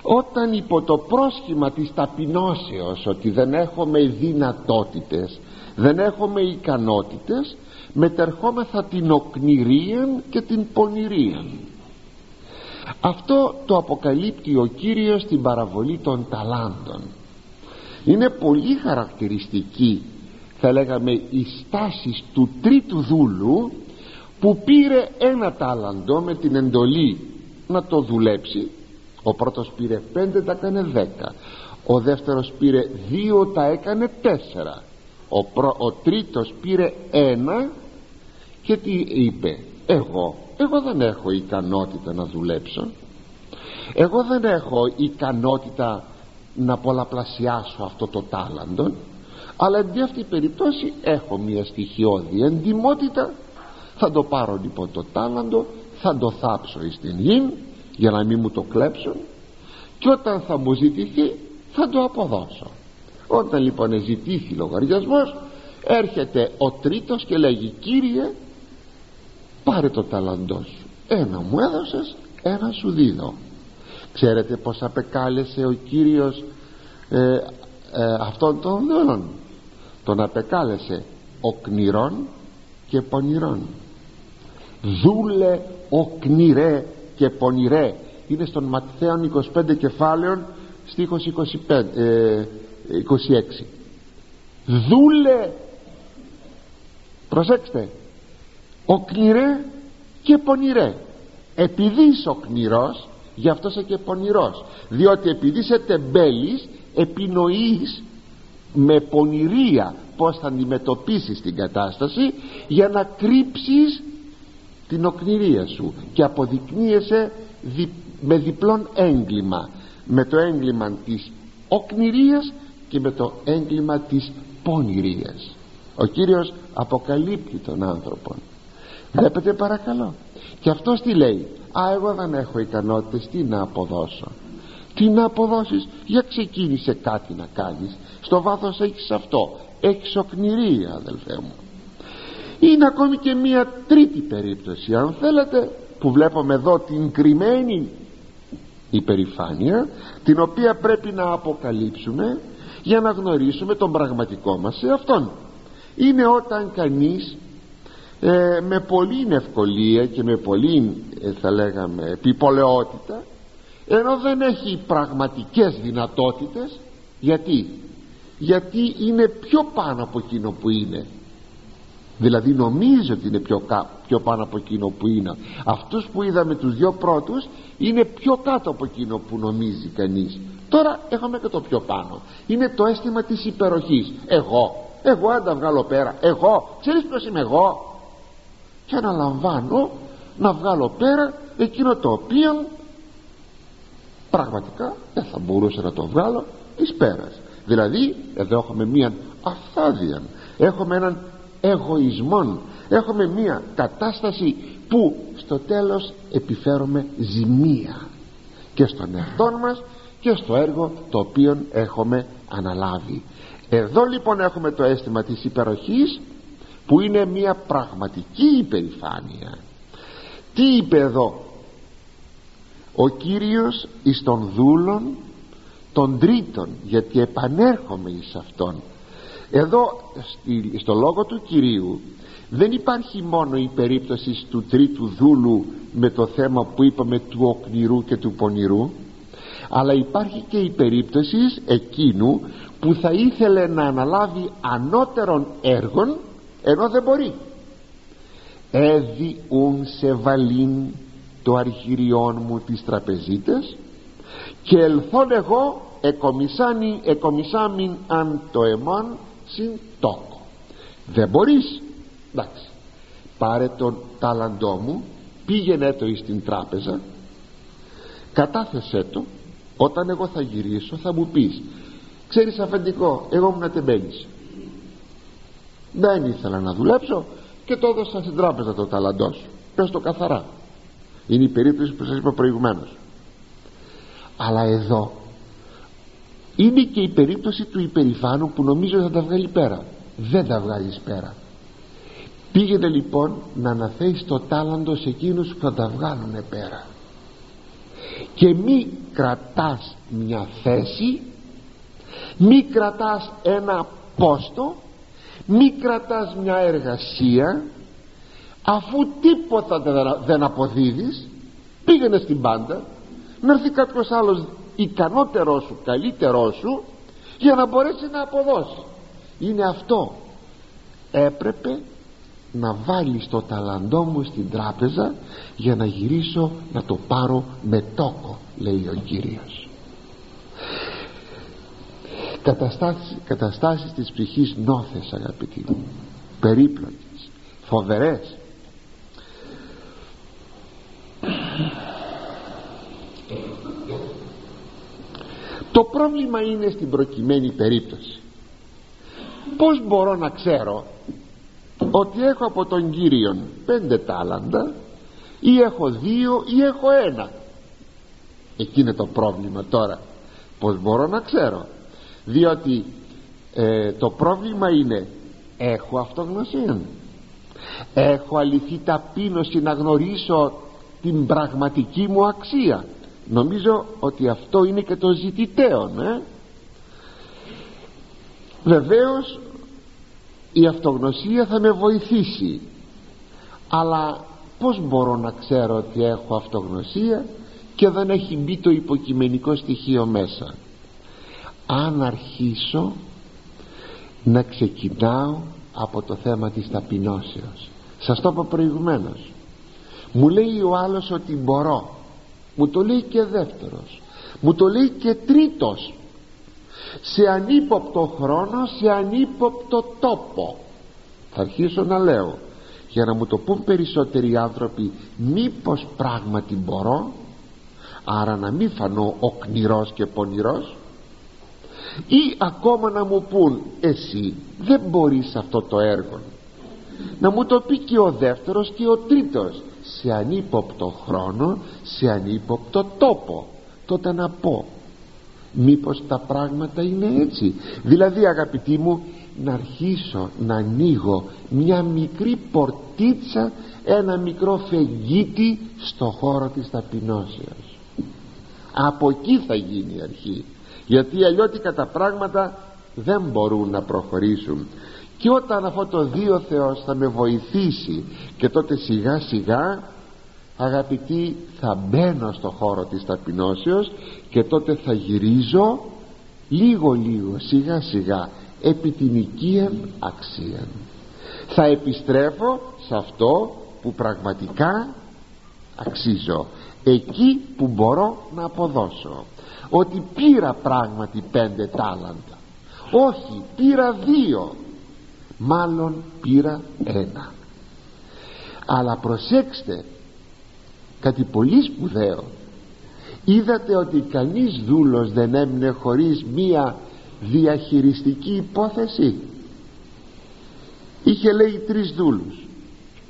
όταν υπό το πρόσχημα της ταπεινώσεως ότι δεν έχουμε δυνατότητες δεν έχουμε ικανότητες μετερχόμεθα την οκνηρία και την πονηρία αυτό το αποκαλύπτει ο Κύριος στην παραβολή των ταλάντων. Είναι πολύ χαρακτηριστική θα λέγαμε η στάση του τρίτου δούλου που πήρε ένα τάλαντο με την εντολή να το δουλέψει. Ο πρώτος πήρε πέντε τα έκανε δέκα. Ο δεύτερος πήρε δύο τα έκανε τέσσερα. Ο, προ, ο τρίτος πήρε ένα και τι είπε εγώ εγώ δεν έχω ικανότητα να δουλέψω. Εγώ δεν έχω ικανότητα να πολλαπλασιάσω αυτό το τάλαντο αλλά εν αυτή περιπτώσει έχω μια στοιχειώδη εντιμότητα. Θα το πάρω λοιπόν το τάλαντο θα το θάψω εις την γη για να μην μου το κλέψουν. Και όταν θα μου ζητηθεί θα το αποδώσω. Όταν λοιπόν ζητήθη λογαριασμός έρχεται ο τρίτος και λέγει κύριε πάρε το ταλαντό σου. Ένα μου έδωσες ένα σου δίνω. Ξέρετε πως απεκάλεσε ο Κύριος ε, ε, αυτόν τον δούλων τον απεκάλεσε οκνηρών και πονηρών. Δούλε οκνηρέ και πονηρέ. Είναι στον Ματθαίον 25 κεφάλαιων στίχος 25, ε, 26 δούλε προσέξτε οκνηρέ και πονηρέ. Επειδή είσαι οκνηρός γι' αυτό είσαι και πονηρός. Διότι επειδή είσαι τεμπέλης επινοείς με πονηρία πως θα αντιμετωπίσεις την κατάσταση για να κρύψεις την οκνηρία σου και αποδεικνύεσαι με διπλόν έγκλημα. Με το έγκλημα της οκνηρίας και με το έγκλημα της πονηρίας. Ο Κύριος αποκαλύπτει τον άνθρωπο βλέπετε παρακαλώ. Και αυτός τι λέει; Α εγώ δεν έχω ικανότητες. Τι να αποδώσω; Τι να αποδώσεις; Για ξεκίνησε κάτι να κάνεις. Στο βάθος έχεις αυτό. Έχεις οκνηρία αδελφέ μου. Είναι ακόμη και μία τρίτη περίπτωση αν θέλετε που βλέπουμε εδώ την κρυμμένη υπερηφάνεια την οποία πρέπει να αποκαλύψουμε για να γνωρίσουμε τον πραγματικό μας σε αυτόν είναι όταν κανείς ε, με πολύ ευκολία και με πολύ ε, θα λέγαμε επιπολαιότητα ενώ δεν έχει πραγματικές δυνατότητες. Γιατί; Γιατί είναι πιο πάνω από εκείνο που είναι. Δηλαδή νομίζει ότι είναι πιο, πιο πάνω από εκείνο που είναι. Αυτούς που είδαμε τους δυο πρώτους είναι πιο κάτω από εκείνο που νομίζει κανείς. Τώρα έχουμε και το πιο πάνω. Είναι το αίσθημα της υπεροχής. Εγώ. Εγώ αν τα βγάλω πέρα. Εγώ. Ξέρεις ποιος είμαι εγώ; Και αναλαμβάνω να βγάλω πέρα εκείνο το οποίο πραγματικά δεν θα μπορούσα να το βγάλω εις πέρας. Δηλαδή εδώ έχουμε μία αφθάδεια έχουμε έναν εγωισμό έχουμε μία κατάσταση που στο τέλος επιφέρουμε ζημία. Και στον εαυτό μας και στο έργο το οποίο έχουμε αναλάβει. Εδώ λοιπόν έχουμε το αίσθημα της υπεροχής που είναι μια πραγματική υπερηφάνεια. Τι είπε εδώ; Ο Κύριος εις των δούλων των τρίτων γιατί επανέρχομαι εις αυτόν. Εδώ στο λόγο του Κυρίου δεν υπάρχει μόνο η περίπτωση του τρίτου δούλου με το θέμα που είπαμε του οκνηρού και του πονηρού αλλά υπάρχει και η περίπτωση εκείνου που θα ήθελε να αναλάβει ανώτερων έργων ενώ δεν μπορεί. Έδι ουν σε βαλήν το αρχηριόν μου τις τραπεζίτες και ελθόν εγώ εκομισάνι εκομισάμιν αν το εμάν συν τόκο. Δεν μπορείς. Εντάξει. Πάρε τον τάλαντό μου πήγαινε το εις την τράπεζα κατάθεσέ το όταν εγώ θα γυρίσω θα μου πεις ξέρεις αφεντικό εγώ ήμουν τεμπέλης δεν ήθελα να δουλέψω και το έδωσα στην τράπεζα το ταλαντό σου. Πες το καθαρά. Είναι η περίπτωση που σας είπα προηγουμένως. Αλλά εδώ είναι και η περίπτωση του υπερηφάνου που νομίζω θα τα βγάλει πέρα. Δεν τα βγάλεις πέρα. Πήγαινε λοιπόν να αναθέεις το τάλαντο σε εκείνους που θα τα βγάλουν πέρα. Και μη κρατάς μια θέση μη κρατάς ένα πόστο μη κρατάς μια εργασία αφού τίποτα δεν αποδίδεις. Πήγαινες στην πάντα. Να έρθει κάποιος άλλος ικανότερός σου, καλύτερός σου για να μπορέσει να αποδώσει. Είναι αυτό. Έπρεπε να βάλεις το ταλαντό μου στην τράπεζα για να γυρίσω να το πάρω με τόκο λέει ο Κύριος καταστάσεις, καταστάσεις της ψυχής νόθες αγαπητοί μου περίπλοκες, φοβερές. Το πρόβλημα είναι στην προκειμένη περίπτωση. Πως μπορώ να ξέρω ότι έχω από τον Κύριον πέντε τάλαντα ή έχω δύο ή έχω ένα; Εκεί είναι το πρόβλημα τώρα. Πως μπορώ να ξέρω; Διότι ε, το πρόβλημα είναι έχω αυτογνωσία. Έχω αληθή ταπείνωση να γνωρίσω την πραγματική μου αξία. Νομίζω ότι αυτό είναι και το ζητητέον ε; βεβαίως η αυτογνωσία θα με βοηθήσει. Αλλά πως μπορώ να ξέρω ότι έχω αυτογνωσία και δεν έχει μπει το υποκειμενικό στοιχείο μέσα; Αν αρχίσω να ξεκινάω από το θέμα της ταπεινώσεως. Σας το είπα προηγουμένως. Μου λέει ο άλλος ότι μπορώ. Μου το λέει και δεύτερος. Μου το λέει και τρίτος. Σε ανύποπτο χρόνο σε ανύποπτο τόπο. Θα αρχίσω να λέω για να μου το πούν περισσότεροι άνθρωποι μήπως πράγματι μπορώ άρα να μην φανώ οκνηρός και πονηρός ή ακόμα να μου πούν εσύ δεν μπορείς αυτό το έργο να μου το πει και ο δεύτερος και ο τρίτος σε ανύποπτο χρόνο σε ανύποπτο τόπο τότε να πω μήπως τα πράγματα είναι έτσι δηλαδή αγαπητοί μου να αρχίσω να ανοίγω μια μικρή πορτίτσα ένα μικρό φεγγίτι στο χώρο της ταπεινώσεως. Από εκεί θα γίνει η αρχή γιατί αλλιώτικα τα πράγματα δεν μπορούν να προχωρήσουν. Και όταν αυτό το δύο Θεός θα με βοηθήσει και τότε σιγά σιγά αγαπητοί θα μπαίνω στο χώρο της ταπεινώσεως και τότε θα γυρίζω λίγο λίγο σιγά σιγά επί την οικία αξία θα επιστρέφω σε αυτό που πραγματικά αξίζω εκεί που μπορώ να αποδώσω ότι πήρα πράγματι πέντε τάλαντα. Όχι πήρα δύο. Μάλλον πήρα ένα. Αλλά προσέξτε κάτι πολύ σπουδαίο. Είδατε ότι κανείς δούλος δεν έμεινε χωρίς μία διαχειριστική υπόθεση; Είχε λέει τρεις δούλους.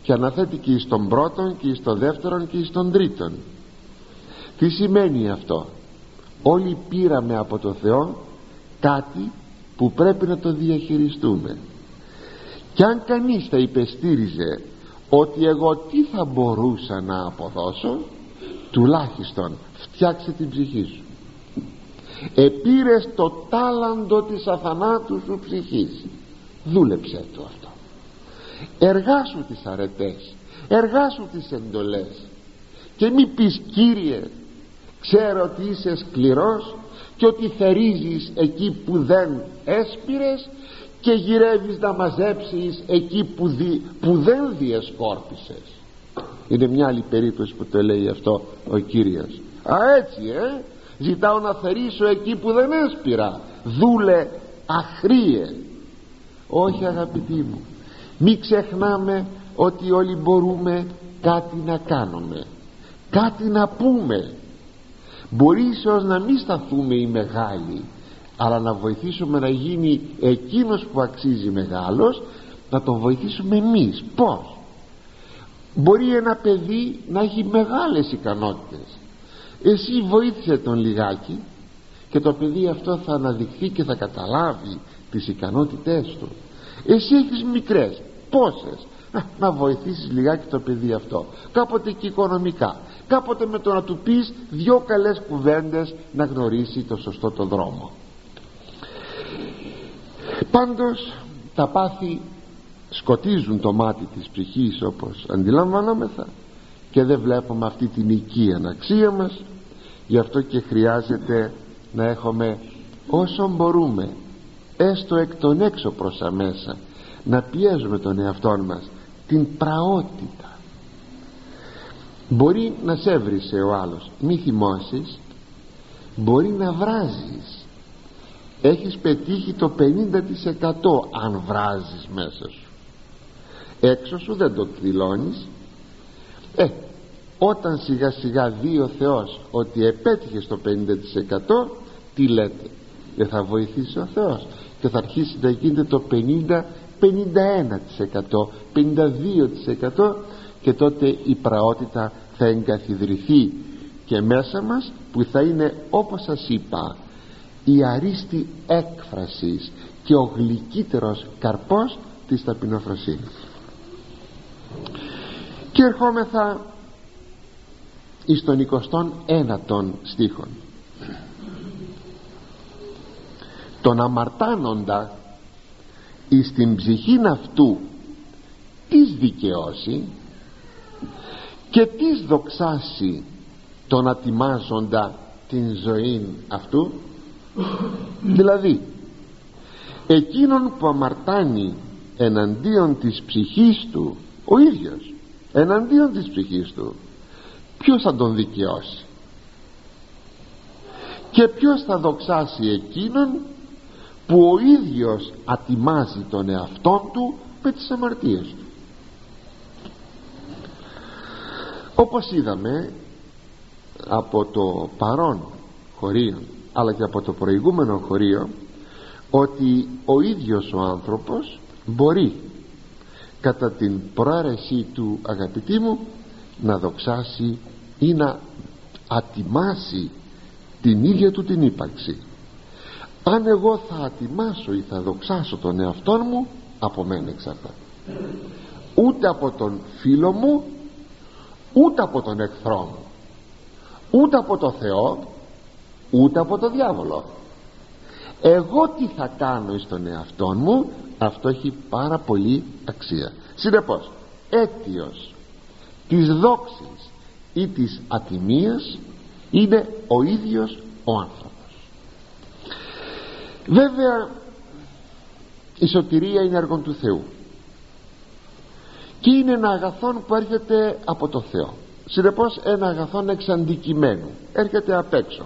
Και αναθέτει και εις τον πρώτον και εις τον δεύτερον και εις τον τρίτον. Τι σημαίνει αυτό; Όλοι πήραμε από το Θεό κάτι που πρέπει να το διαχειριστούμε. Και αν κανείς θα υπεστήριζε ότι εγώ τι θα μπορούσα να αποδώσω τουλάχιστον φτιάξε την ψυχή σου. Επήρες το τάλαντο της αθανάτου σου ψυχής. Δούλεψε το αυτό. Εργάσου τις αρετές. Εργάσου τις εντολές. Και μη πεις Κύριε ξέρω ότι είσαι σκληρός και ότι θερίζεις εκεί που δεν έσπηρες και γυρεύεις να μαζέψεις εκεί που, που δεν διεσκόρπισες. Είναι μια άλλη περίπτωση που το λέει αυτό ο Κύριος. Α έτσι ε. Ζητάω να θερήσω εκεί που δεν έσπηρα. Δούλε αχρίε. Όχι αγαπητοί μου μη ξεχνάμε ότι όλοι μπορούμε κάτι να κάνουμε κάτι να πούμε μπορεί ίσως να μην σταθούμε οι μεγάλοι αλλά να βοηθήσουμε να γίνει εκείνος που αξίζει μεγάλος να τον βοηθήσουμε εμείς. Πως μπορεί ένα παιδί να έχει μεγάλες ικανότητες. Εσύ βοήθησε τον λιγάκι και το παιδί αυτό θα αναδειχθεί και θα καταλάβει τις ικανότητές του. Εσύ έχεις μικρές πόσες να, να βοηθήσεις λιγάκι το παιδί αυτό κάποτε και οικονομικά κάποτε με το να του πεις δυο καλές κουβέντες να γνωρίσει το σωστό το δρόμο. Πάντως τα πάθη σκοτίζουν το μάτι της ψυχής όπως αντιλαμβανόμεθα και δεν βλέπουμε αυτή την οικία αξία μας. Γι' αυτό και χρειάζεται να έχουμε όσο μπορούμε έστω εκ των έξω προς αμέσα να πιέζουμε τον εαυτό μας την πραότητα μπορεί να σε έβρισε ο άλλος. Μη θυμώσεις. Μπορεί να βράζεις. Έχεις πετύχει το 50% αν βράζεις μέσα σου. Έξω σου δεν το εκδηλώνεις. Ε, όταν σιγά σιγά δει ο Θεός ότι επέτυχες το 50% τι λέτε; Δεν θα βοηθήσει ο Θεός. Και θα αρχίσει να γίνεται το 50 51% 52% και τότε η πραότητα θα εγκαθιδρυθεί και μέσα μας που θα είναι όπως σας είπα η αρίστη έκφρασης και ο γλυκύτερος καρπός της ταπεινοφροσύνης και ερχόμεθα εις τον 21ο στίχον. Τον αμαρτάνοντα εις την ψυχήν αυτού της δικαιώσει και της δοξάσει τον ατιμάζοντα την ζωή αυτού; Δηλαδή εκείνον που αμαρτάνει εναντίον της ψυχής του ο ίδιος εναντίον της ψυχής του ποιος θα τον δικαιώσει; Και ποιος θα δοξάσει εκείνον που ο ίδιος ατιμάζει τον εαυτό του με τις αμαρτίες του; Όπως είδαμε από το παρόν χωρίο αλλά και από το προηγούμενο χωρίο ότι ο ίδιος ο άνθρωπος μπορεί κατά την προαίρεσή του αγαπητή μου να δοξάσει ή να ατιμάσει την ίδια του την ύπαρξη. Αν εγώ θα ατιμάσω ή θα δοξάσω τον εαυτό μου από μένα εξαρτάται. Ούτε από τον φίλο μου ούτε από τον εχθρό μου ούτε από το Θεό ούτε από το διάβολο. Εγώ τι θα κάνω στον εαυτό μου αυτό έχει πάρα πολύ αξία. Συνεπώς αίτιος της δόξης ή της ατιμίας είναι ο ίδιος ο άνθρωπος. Βέβαια η σωτηρία είναι έργο του Θεού και είναι ένα αγαθόν που έρχεται από το Θεό. Συνεπώς ένα αγαθόν εξαντικειμένου έρχεται απ' έξω.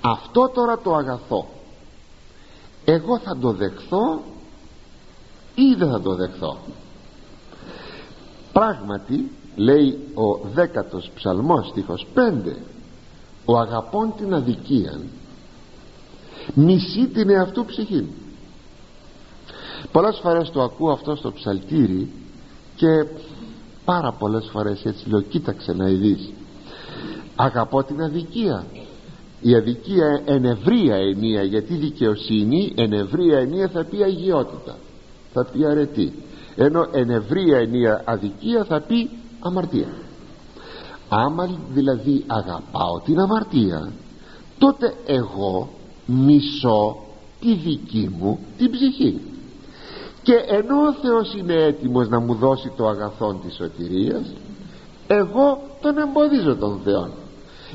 Αυτό τώρα το αγαθό εγώ θα το δεχθώ ή δεν θα το δεχθώ; Πράγματι λέει ο δέκατος ψαλμός στίχος 5 ο αγαπών την αδικία μισεί την εαυτού ψυχή πολλές φορές το ακούω αυτό στο ψαλτήρι και πάρα πολλές φορές έτσι λέω κοίταξε να ειδείς. Αγαπώ την αδικία. Η αδικία εν ευρία ενία γιατί δικαιοσύνη εν ευρία ενία θα πει αγιότητα θα πει αρετή. Ενώ εν ευρία ενία αδικία θα πει αμαρτία άμα δηλαδή αγαπάω την αμαρτία τότε εγώ μισώ τη δική μου την ψυχή και ενώ ο Θεός είναι έτοιμος να μου δώσει το αγαθόν της σωτηρίας εγώ τον εμποδίζω τον Θεό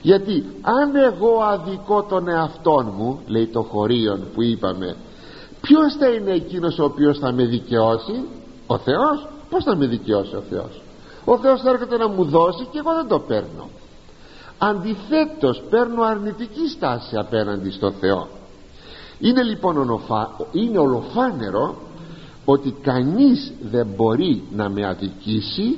γιατί αν εγώ αδικώ τον εαυτόν μου λέει το χωρίον που είπαμε ποιος θα είναι εκείνος ο οποίος θα με δικαιώσει; Ο Θεός. Πως θα με δικαιώσει ο Θεός; Ο Θεός έρχεται να μου δώσει και εγώ δεν το παίρνω. Αντιθέτως παίρνω αρνητική στάση απέναντι στο Θεό. Είναι λοιπόν ονοφα... είναι ολοφάνερο ότι κανείς δεν μπορεί να με αδικήσει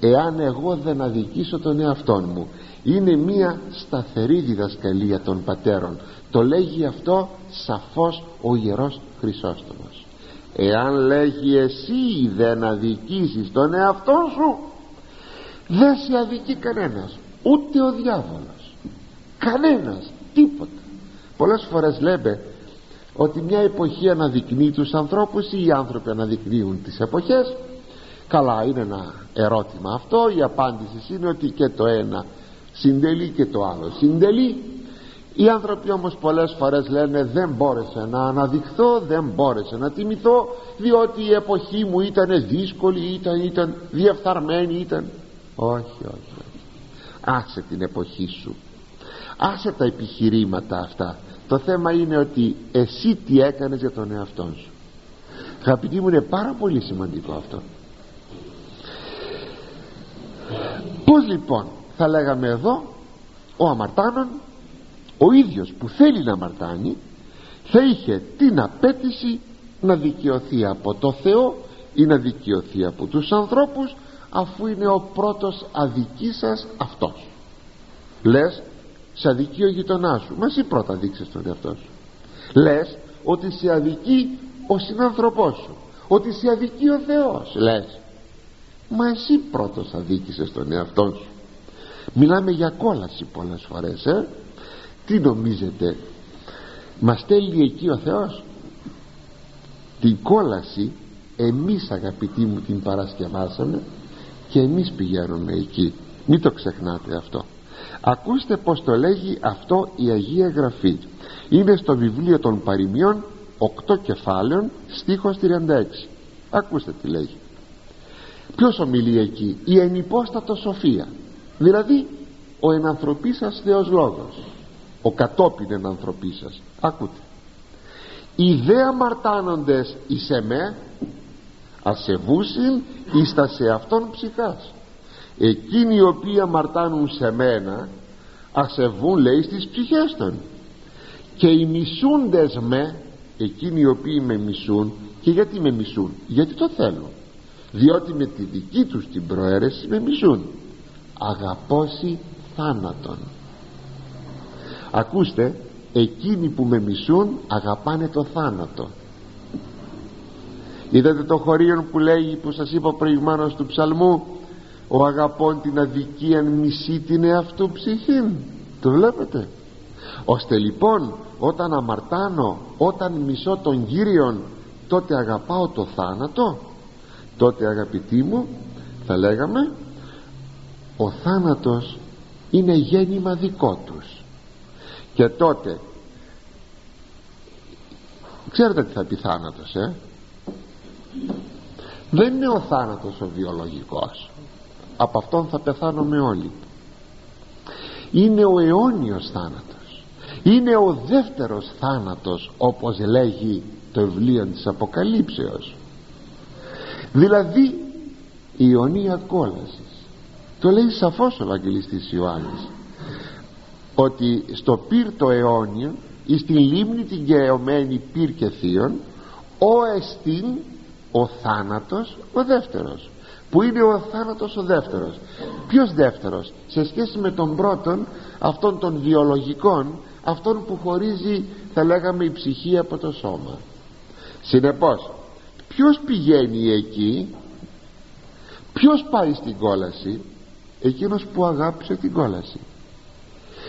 εάν εγώ δεν αδικήσω τον εαυτόν μου. Είναι μία σταθερή διδασκαλία των πατέρων. Το λέγει αυτό σαφώς ο Ιερός Χρυσόστομος. Εάν λέγει εσύ δεν αδικήσεις τον εαυτό σου δεν σε αδικεί κανένας ούτε ο διάβολος. Κανένας τίποτα. Πολλές φορές λέμε ότι μια εποχή αναδεικνύει τους ανθρώπους ή οι άνθρωποι αναδεικνύουν τις εποχές. Καλά είναι ένα ερώτημα αυτό. Η απάντηση είναι ότι και το ένα συντελεί και το άλλο συντελεί. Οι άνθρωποι όμως πολλές φορές λένε δεν μπόρεσε να αναδειχθώ δεν μπόρεσε να τιμηθώ διότι η εποχή μου ήταν δύσκολη ήταν, ήταν διεφθαρμένη ήταν όχι όχι, όχι. άσε την εποχή σου. Άσε τα επιχειρήματα αυτά το θέμα είναι ότι εσύ τι έκανες για τον εαυτό σου. Αγαπητοί μου είναι πάρα πολύ σημαντικό αυτό. Πως λοιπόν θα λέγαμε εδώ ο αμαρτάνων ο ίδιος που θέλει να αμαρτάνει θα είχε την απέτηση να δικαιωθεί από το Θεό ή να δικαιωθεί από τους ανθρώπους αφού είναι ο πρώτος αδικής σας αυτός. Λες σε αδικεί ο γειτονάς σου. Μα εσύ πρώτα δείξες τον εαυτό σου. Λες ότι σε αδικεί ο συνάνθρωπός σου. Ότι σε αδικεί ο Θεός λες. Μα εσύ πρώτος αδίκησες τον εαυτό σου. Μιλάμε για κόλαση πολλές φορές ε; τι νομίζετε μας στέλνει εκεί ο Θεός; Την κόλαση εμείς αγαπητοί μου την παρασκευάσαμε και εμείς πηγαίνουμε εκεί. Μην το ξεχνάτε αυτό ακούστε πως το λέγει αυτό η Αγία Γραφή. Είναι στο βιβλίο των παροιμιών 8 κεφάλαιων στίχος 36 ακούστε τι λέγει. Ποιος ομιλεί εκεί; Η ενυπόστατος σοφία. Δηλαδή ο ενανθρωπίσας Θεός Λόγος. Ο κατόπιν ενανθρωπίσας ακούτε. Οι δε αμαρτάνοντες εις εμέ ασεβούσιν εις τα σε αυτόν ψυχάς εκείνοι οι οποίοι αμαρτάνουν σε μένα ασεβούν λέει στις ψυχές των. Και οι μισούντες με εκείνοι οι οποίοι με μισούν και γιατί με μισούν; Γιατί το θέλουν. Διότι με τη δική τους την προαίρεση με μισούν. Αγαπώσει θάνατον. Ακούστε εκείνοι που με μισούν αγαπάνε το θάνατο. Είδατε το χωρίον που λέει που σας είπα προηγουμένως του ψαλμού; Ο αγαπών την αδικία μισεί την εαυτού ψυχήν το βλέπετε. Ώστε λοιπόν όταν αμαρτάνω όταν μισώ τον Κύριον τότε αγαπάω το θάνατο. Τότε αγαπητοί μου θα λέγαμε ο θάνατος είναι γέννημα δικό τους. Και τότε ξέρετε τι θα πει θάνατος ε; Δεν είναι ο θάνατος ο βιολογικός από αυτόν θα πεθάνουμε όλοι. Είναι ο αιώνιος θάνατος. Είναι ο δεύτερος θάνατος όπως λέγει το βιβλίο της Αποκαλύψεως. Δηλαδή η αιωνία κόλασης. Το λέει σαφώς ο Ευαγγελιστής Ιωάννης ότι στο πύρ το αιώνιο ή στην λίμνη την γεωμένη πύρ και θείον ο εστίν ο θάνατος ο δεύτερος που είναι ο θάνατος ο δεύτερος. Ποιος δεύτερος; Σε σχέση με τον πρώτον αυτόν των βιολογικών αυτόν που χωρίζει θα λέγαμε η ψυχή από το σώμα. Συνεπώς ποιος πηγαίνει εκεί; Ποιος πάει στην κόλαση; Εκείνος που αγάπησε την κόλαση.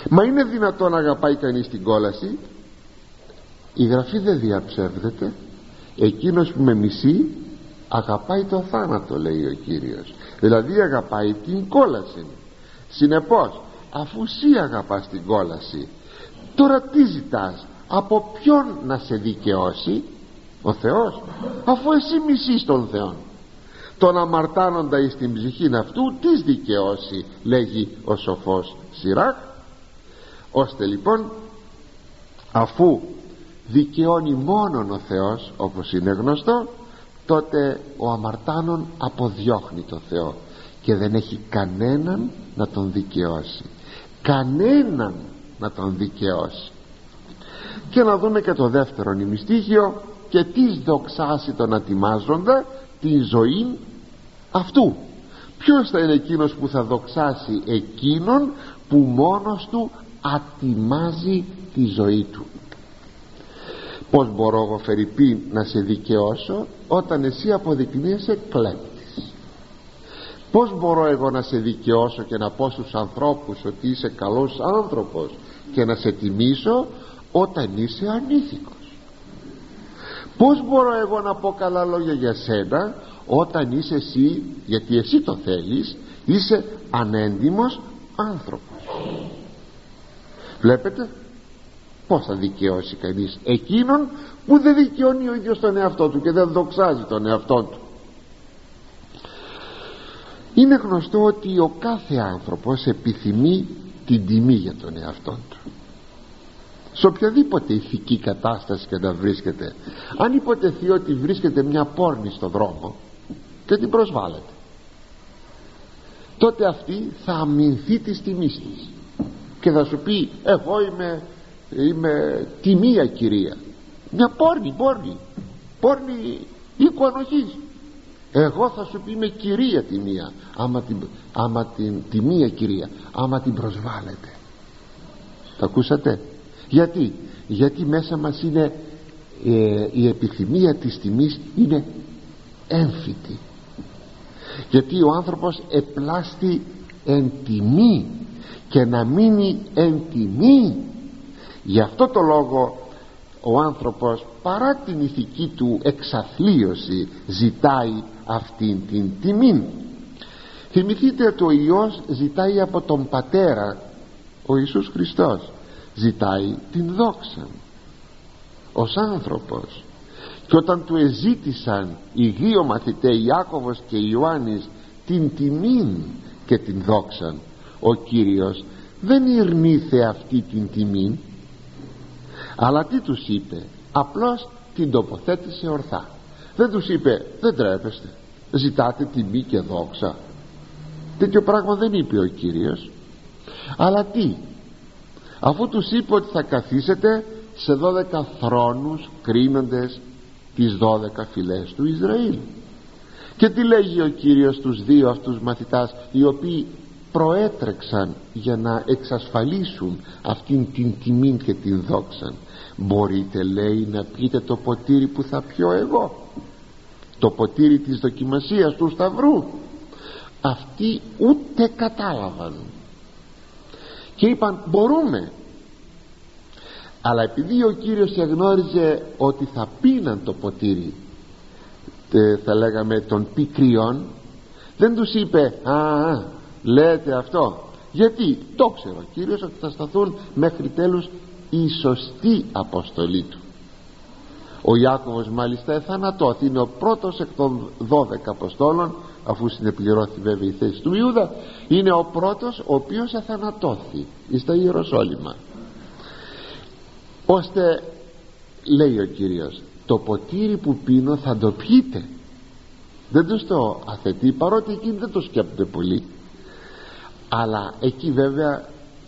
Μα είναι δυνατόν να αγαπάει κανείς την κόλαση; Η γραφή δεν διαψεύδεται. Εκείνος που με μισεί αγαπάει το θάνατο λέει ο Κύριος. Δηλαδή αγαπάει την κόλαση. Συνεπώς αφού εσύ αγαπάς την κόλαση τώρα τι ζητάς; Από ποιον να σε δικαιώσει; Ο Θεός. Αφού εσύ μισείς τον Θεό τον αμαρτάνοντα εις την ψυχή αυτού τις δικαιώσει λέγει ο σοφός Σιράχ ώστε λοιπόν αφού δικαιώνει μόνον ο Θεός όπως είναι γνωστό τότε ο αμαρτάνων αποδιώχνει το Θεό και δεν έχει κανέναν να τον δικαιώσει. Κανέναν να τον δικαιώσει. Και να δούμε και το δεύτερο νημιστήχιο και τις δοξάσει τον ατιμάζοντα τη ζωή αυτού. Ποιος θα είναι εκείνος που θα δοξάσει εκείνον που μόνος του ατιμάζει τη ζωή του πως μπορώ εγώ Φερρυπή να σε δικαιώσω όταν εσύ αποδεικνύεσαι κλέπτης; Πως μπορώ εγώ να σε δικαιώσω και να πω στους ανθρώπους ότι είσαι καλός άνθρωπος και να σε τιμήσω όταν είσαι ανήθικος; Πως μπορώ εγώ να πω καλά λόγια για σένα όταν είσαι εσύ γιατί εσύ το θέλεις είσαι ανέντιμος άνθρωπος; Βλέπετε πως θα δικαιώσει κανείς εκείνον που δεν δικαιώνει ο ίδιος τον εαυτό του και δεν δοξάζει τον εαυτό του; Είναι γνωστό ότι ο κάθε άνθρωπος επιθυμεί την τιμή για τον εαυτό του. Σε οποιαδήποτε ηθική κατάσταση και να βρίσκεται αν υποτεθεί ότι βρίσκεται μια πόρνη στο δρόμο και την προσβάλλεται τότε αυτή θα αμυνθεί της τιμής της και θα σου πει εγώ είμαι είμαι τιμία κυρία. Μια πόρνη πόρνη. Πόρνη οίκου ανοχής εγώ θα σου πει είμαι κυρία τιμία άμα την, άμα την τιμία κυρία άμα την προσβάλλετε. Τα ακούσατε; Γιατί γιατί μέσα μας είναι ε, η επιθυμία της τιμής είναι έμφυτη. Γιατί ο άνθρωπος επλάστη εν τιμή και να μείνει εν τιμή γι' αυτό το λόγο ο άνθρωπος παρά την ηθική του εξαθλίωση ζητάει αυτήν την τιμή. Θυμηθείτε ότι ο Υιός ζητάει από τον Πατέρα ο Ιησούς Χριστός ζητάει την δόξα. Ως άνθρωπος και όταν του εζήτησαν οι δύο μαθητές Ιάκωβος και Ιωάννης την τιμήν και την δόξαν ο Κύριος δεν ειρνήθε αυτή την τιμή αλλά τι τους είπε; Απλώς την τοποθέτησε ορθά. Δεν τους είπε δεν τρέπεστε. Ζητάτε τιμή και δόξα. Τέτοιο πράγμα δεν είπε ο Κύριος. Αλλά τι; Αφού τους είπε ότι θα καθίσετε σε δώδεκα θρόνους κρίνοντες τις δώδεκα φυλές του Ισραήλ. Και τι λέγει ο Κύριος τους δύο αυτούς μαθητάς οι οποίοι προέτρεξαν για να εξασφαλίσουν αυτήν την τιμή και την δόξα μπορείτε λέει να πείτε το ποτήρι που θα πιω εγώ. Το ποτήρι της δοκιμασίας του Σταυρού. Αυτοί ούτε κατάλαβαν. Και είπαν μπορούμε αλλά επειδή ο Κύριος εγνώριζε ότι θα πίναν το ποτήρι θα λέγαμε των πικριών δεν τους είπε α λέτε αυτό. Γιατί το ξέρω ο Κύριος ότι θα σταθούν μέχρι τέλους η σωστή αποστολή του. Ο Ιάκωβος μάλιστα εθανατώθη είναι ο πρώτος εκ των 12 αποστόλων αφού συνεπληρώθη βέβαια η θέση του Ιούδα είναι ο πρώτος ο οποίος εθανατώθη στα Ιεροσόλυμα. Ώστε λέει ο Κύριος το ποτήρι που πίνω θα το πιείτε. Δεν τους το αθετεί παρότι εκείνοι δεν το σκέπτονται πολύ αλλά εκεί βέβαια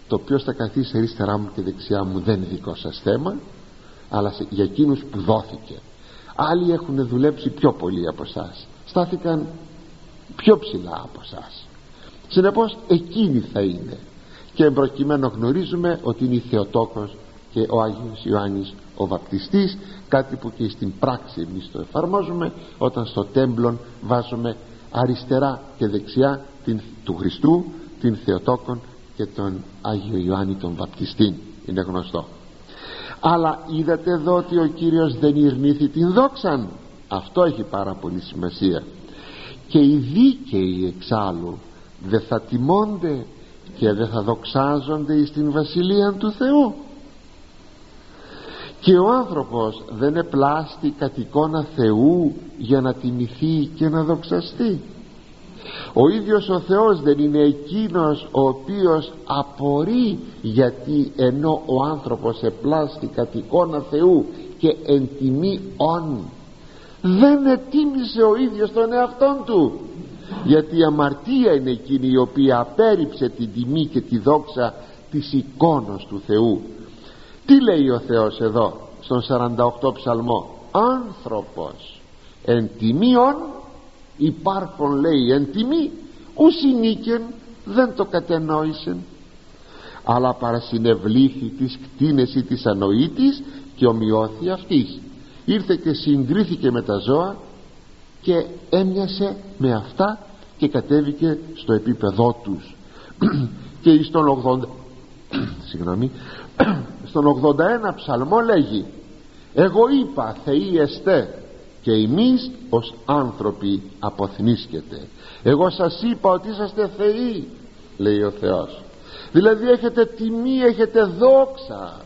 το ποιος θα καθίσει αριστερά μου και δεξιά μου δεν είναι δικό σας θέμα αλλά για εκείνους που δόθηκε. Άλλοι έχουν δουλέψει πιο πολύ από εσάς. στάθηκαν πιο ψηλά από σας συνεπώς εκείνη θα είναι. Και προκειμένου γνωρίζουμε ότι είναι η Θεοτόκος και ο Άγιος Ιωάννης ο βαπτιστής κάτι που και στην πράξη εμείς το εφαρμόζουμε όταν στο τέμπλον βάζουμε αριστερά και δεξιά την, του Χριστού την Θεοτόκον και τον Άγιο Ιωάννη τον βαπτιστή είναι γνωστό. Αλλά είδατε εδώ ότι ο Κύριος δεν ειρνήθη την δόξαν. Αυτό έχει πάρα πολύ σημασία. Και οι δίκαιοι εξάλλου δεν θα τιμώνται και δεν θα δοξάζονται στην Βασιλεία του Θεού. Και ο άνθρωπος δεν επλάστη κατ' εικόνα Θεού για να τιμηθεί και να δοξαστεί ο ίδιος ο Θεός δεν είναι εκείνος ο οποίος απορεί γιατί ενώ ο άνθρωπος επλάστη κατ' εικόνα Θεού και εν τιμή όν δεν ετίμησε ο ίδιος τον εαυτόν του. Γιατί η αμαρτία είναι εκείνη η οποία απέριψε την τιμή και τη δόξα της εικόνος του Θεού. Τι λέει ο Θεός εδώ στον 48 ψαλμό; Άνθρωπος εν τιμίον υπάρχον λέει εν τιμή. Ουσινίκεν δεν το κατενόησεν. Αλλά παρασυνευλήθη της κτίνεση της ανοήτης και ομοιώθη αυτής. Ήρθε και συγκρίθηκε με τα ζώα και έμοιασε με αυτά και κατέβηκε στο επίπεδό τους. Και στον 80 συγγνώμη. Στον 81 ψαλμό λέγει εγώ είπα θεοί εστέ και εμείς ως άνθρωποι αποθνίσκεται. Εγώ σας είπα ότι είσαστε θεοί λέει ο Θεός. Δηλαδή έχετε τιμή έχετε δόξα.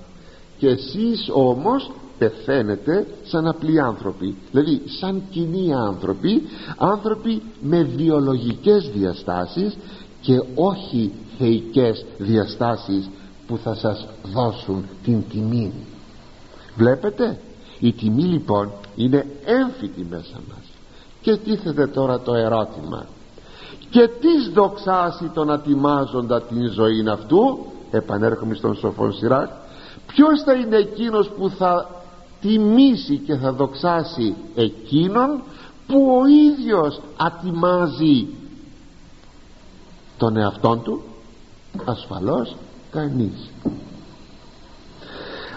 Και εσείς όμως πεθαίνετε σαν απλοί άνθρωποι. Δηλαδή σαν κοινοί άνθρωποι άνθρωποι με βιολογικές διαστάσεις και όχι θεϊκές διαστάσεις που θα σας δώσουν την τιμή. Βλέπετε; Η τιμή λοιπόν είναι έμφυτη μέσα μας. Και τίθεται τώρα το ερώτημα. Και τις δοξάσει τον ατιμάζοντα την ζωή αυτού επανέρχομαι στον σοφόν Σιράκ ποιος θα είναι εκείνος που θα τιμήσει και θα δοξάσει εκείνον που ο ίδιος ατιμάζει τον εαυτόν του; Ασφαλώς κανείς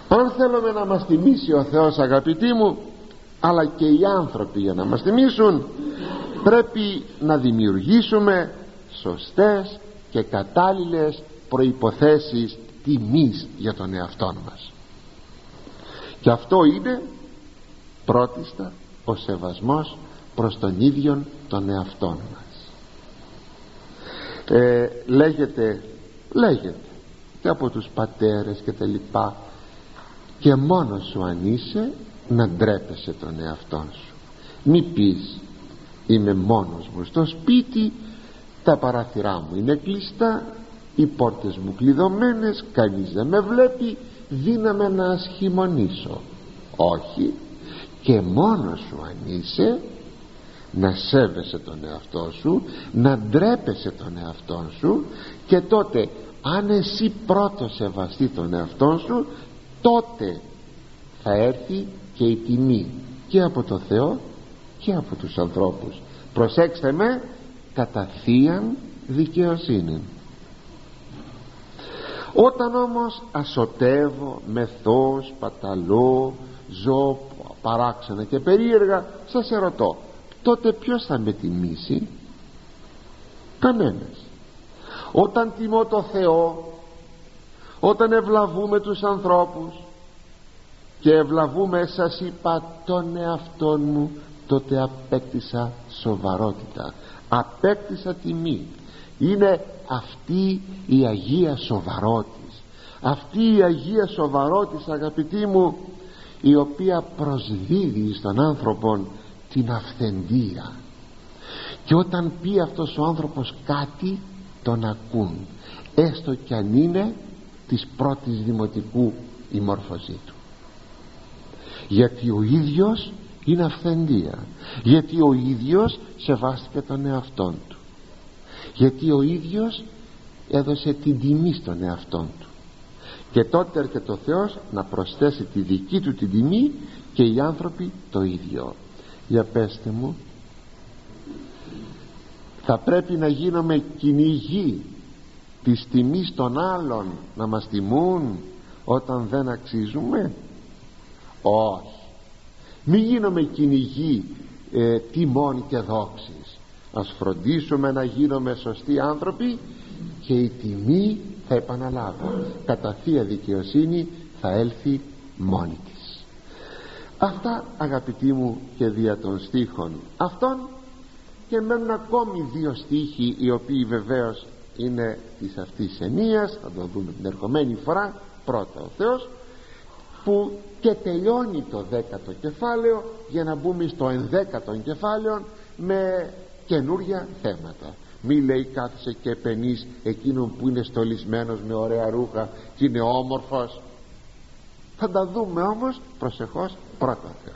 αν θέλουμε να μας τιμήσει ο Θεός αγαπητοί μου αλλά και οι άνθρωποι για να μας τιμήσουν πρέπει να δημιουργήσουμε σωστές και κατάλληλες προϋποθέσεις τιμής για τον εαυτό μας. Και αυτό είναι πρώτιστα ο σεβασμός προς τον ίδιον τον εαυτό μας. Ε, λέγεται λέγεται και από τους πατέρες και τα λοιπά και μόνος σου αν είσαι να ντρέπεσαι τον εαυτό σου. Μη πεις είμαι μόνος μου στο σπίτι τα παράθυρά μου είναι κλειστά οι πόρτες μου κλειδωμένες κανείς δεν με βλέπει δύναμε να ασχημονήσω όχι. Και μόνος σου αν είσαι να σέβεσαι τον εαυτό σου να ντρέπεσαι τον εαυτό σου και τότε αν εσύ πρώτος σεβαστεί τον εαυτό σου τότε θα έρθει και η τιμή και από το Θεό και από τους ανθρώπους. Προσέξτε με κατά θείαν δικαιοσύνη. Όταν όμως ασωτεύω μεθώ, παταλώ ζω παράξενα και περίεργα σας ερωτώ τότε ποιος θα με τιμήσει; Κανένας. Όταν τιμώ το Θεό όταν ευλαβούμε τους ανθρώπους και ευλαβούμε σας είπα τον εαυτόν μου τότε απέκτησα σοβαρότητα. Απέκτησα τιμή. Είναι αυτή η Αγία Σοβαρότης. Αυτή η Αγία Σοβαρότης αγαπητοί μου η οποία προσδίδει στον άνθρωπο την αυθεντία. Και όταν πει αυτός ο άνθρωπος κάτι τον ακούν. Έστω κι αν είναι της πρώτης δημοτικού η μόρφωσή του. Γιατί ο ίδιος είναι αυθεντία. Γιατί ο ίδιος σεβάστηκε τον εαυτόν του. Γιατί ο ίδιος έδωσε την τιμή στον εαυτόν του. Και τότε έρχεται ο Θεός να προσθέσει τη δική του την τιμή και οι άνθρωποι το ίδιο. Για πέστε μου θα πρέπει να γίνομαι κυνηγή της τιμής των άλλων να μας τιμούν όταν δεν αξίζουμε; Όχι. Μη γίνομαι κυνηγή ε, τιμών και δόξης. Ας φροντίσουμε να γίνουμε σωστοί άνθρωποι και η τιμή θα επαναλάβω. Κατά θεία δικαιοσύνη θα έλθει μόνη της. Αυτά αγαπητοί μου και δια των στίχων αυτών. Και μένουν ακόμη δύο στίχοι οι οποίοι βεβαίως είναι της αυτής ενίας θα το δούμε την ερχομένη φορά πρώτα ο Θεός που και τελειώνει το δέκατο κεφάλαιο για να μπούμε στο ενδέκατο κεφάλαιο με καινούρια θέματα. Μη λέει κάθισε και επενείς εκείνον που είναι στολισμένος με ωραία ρούχα και είναι όμορφος. Θα τα δούμε όμως προσεχώς πρώτα Θεός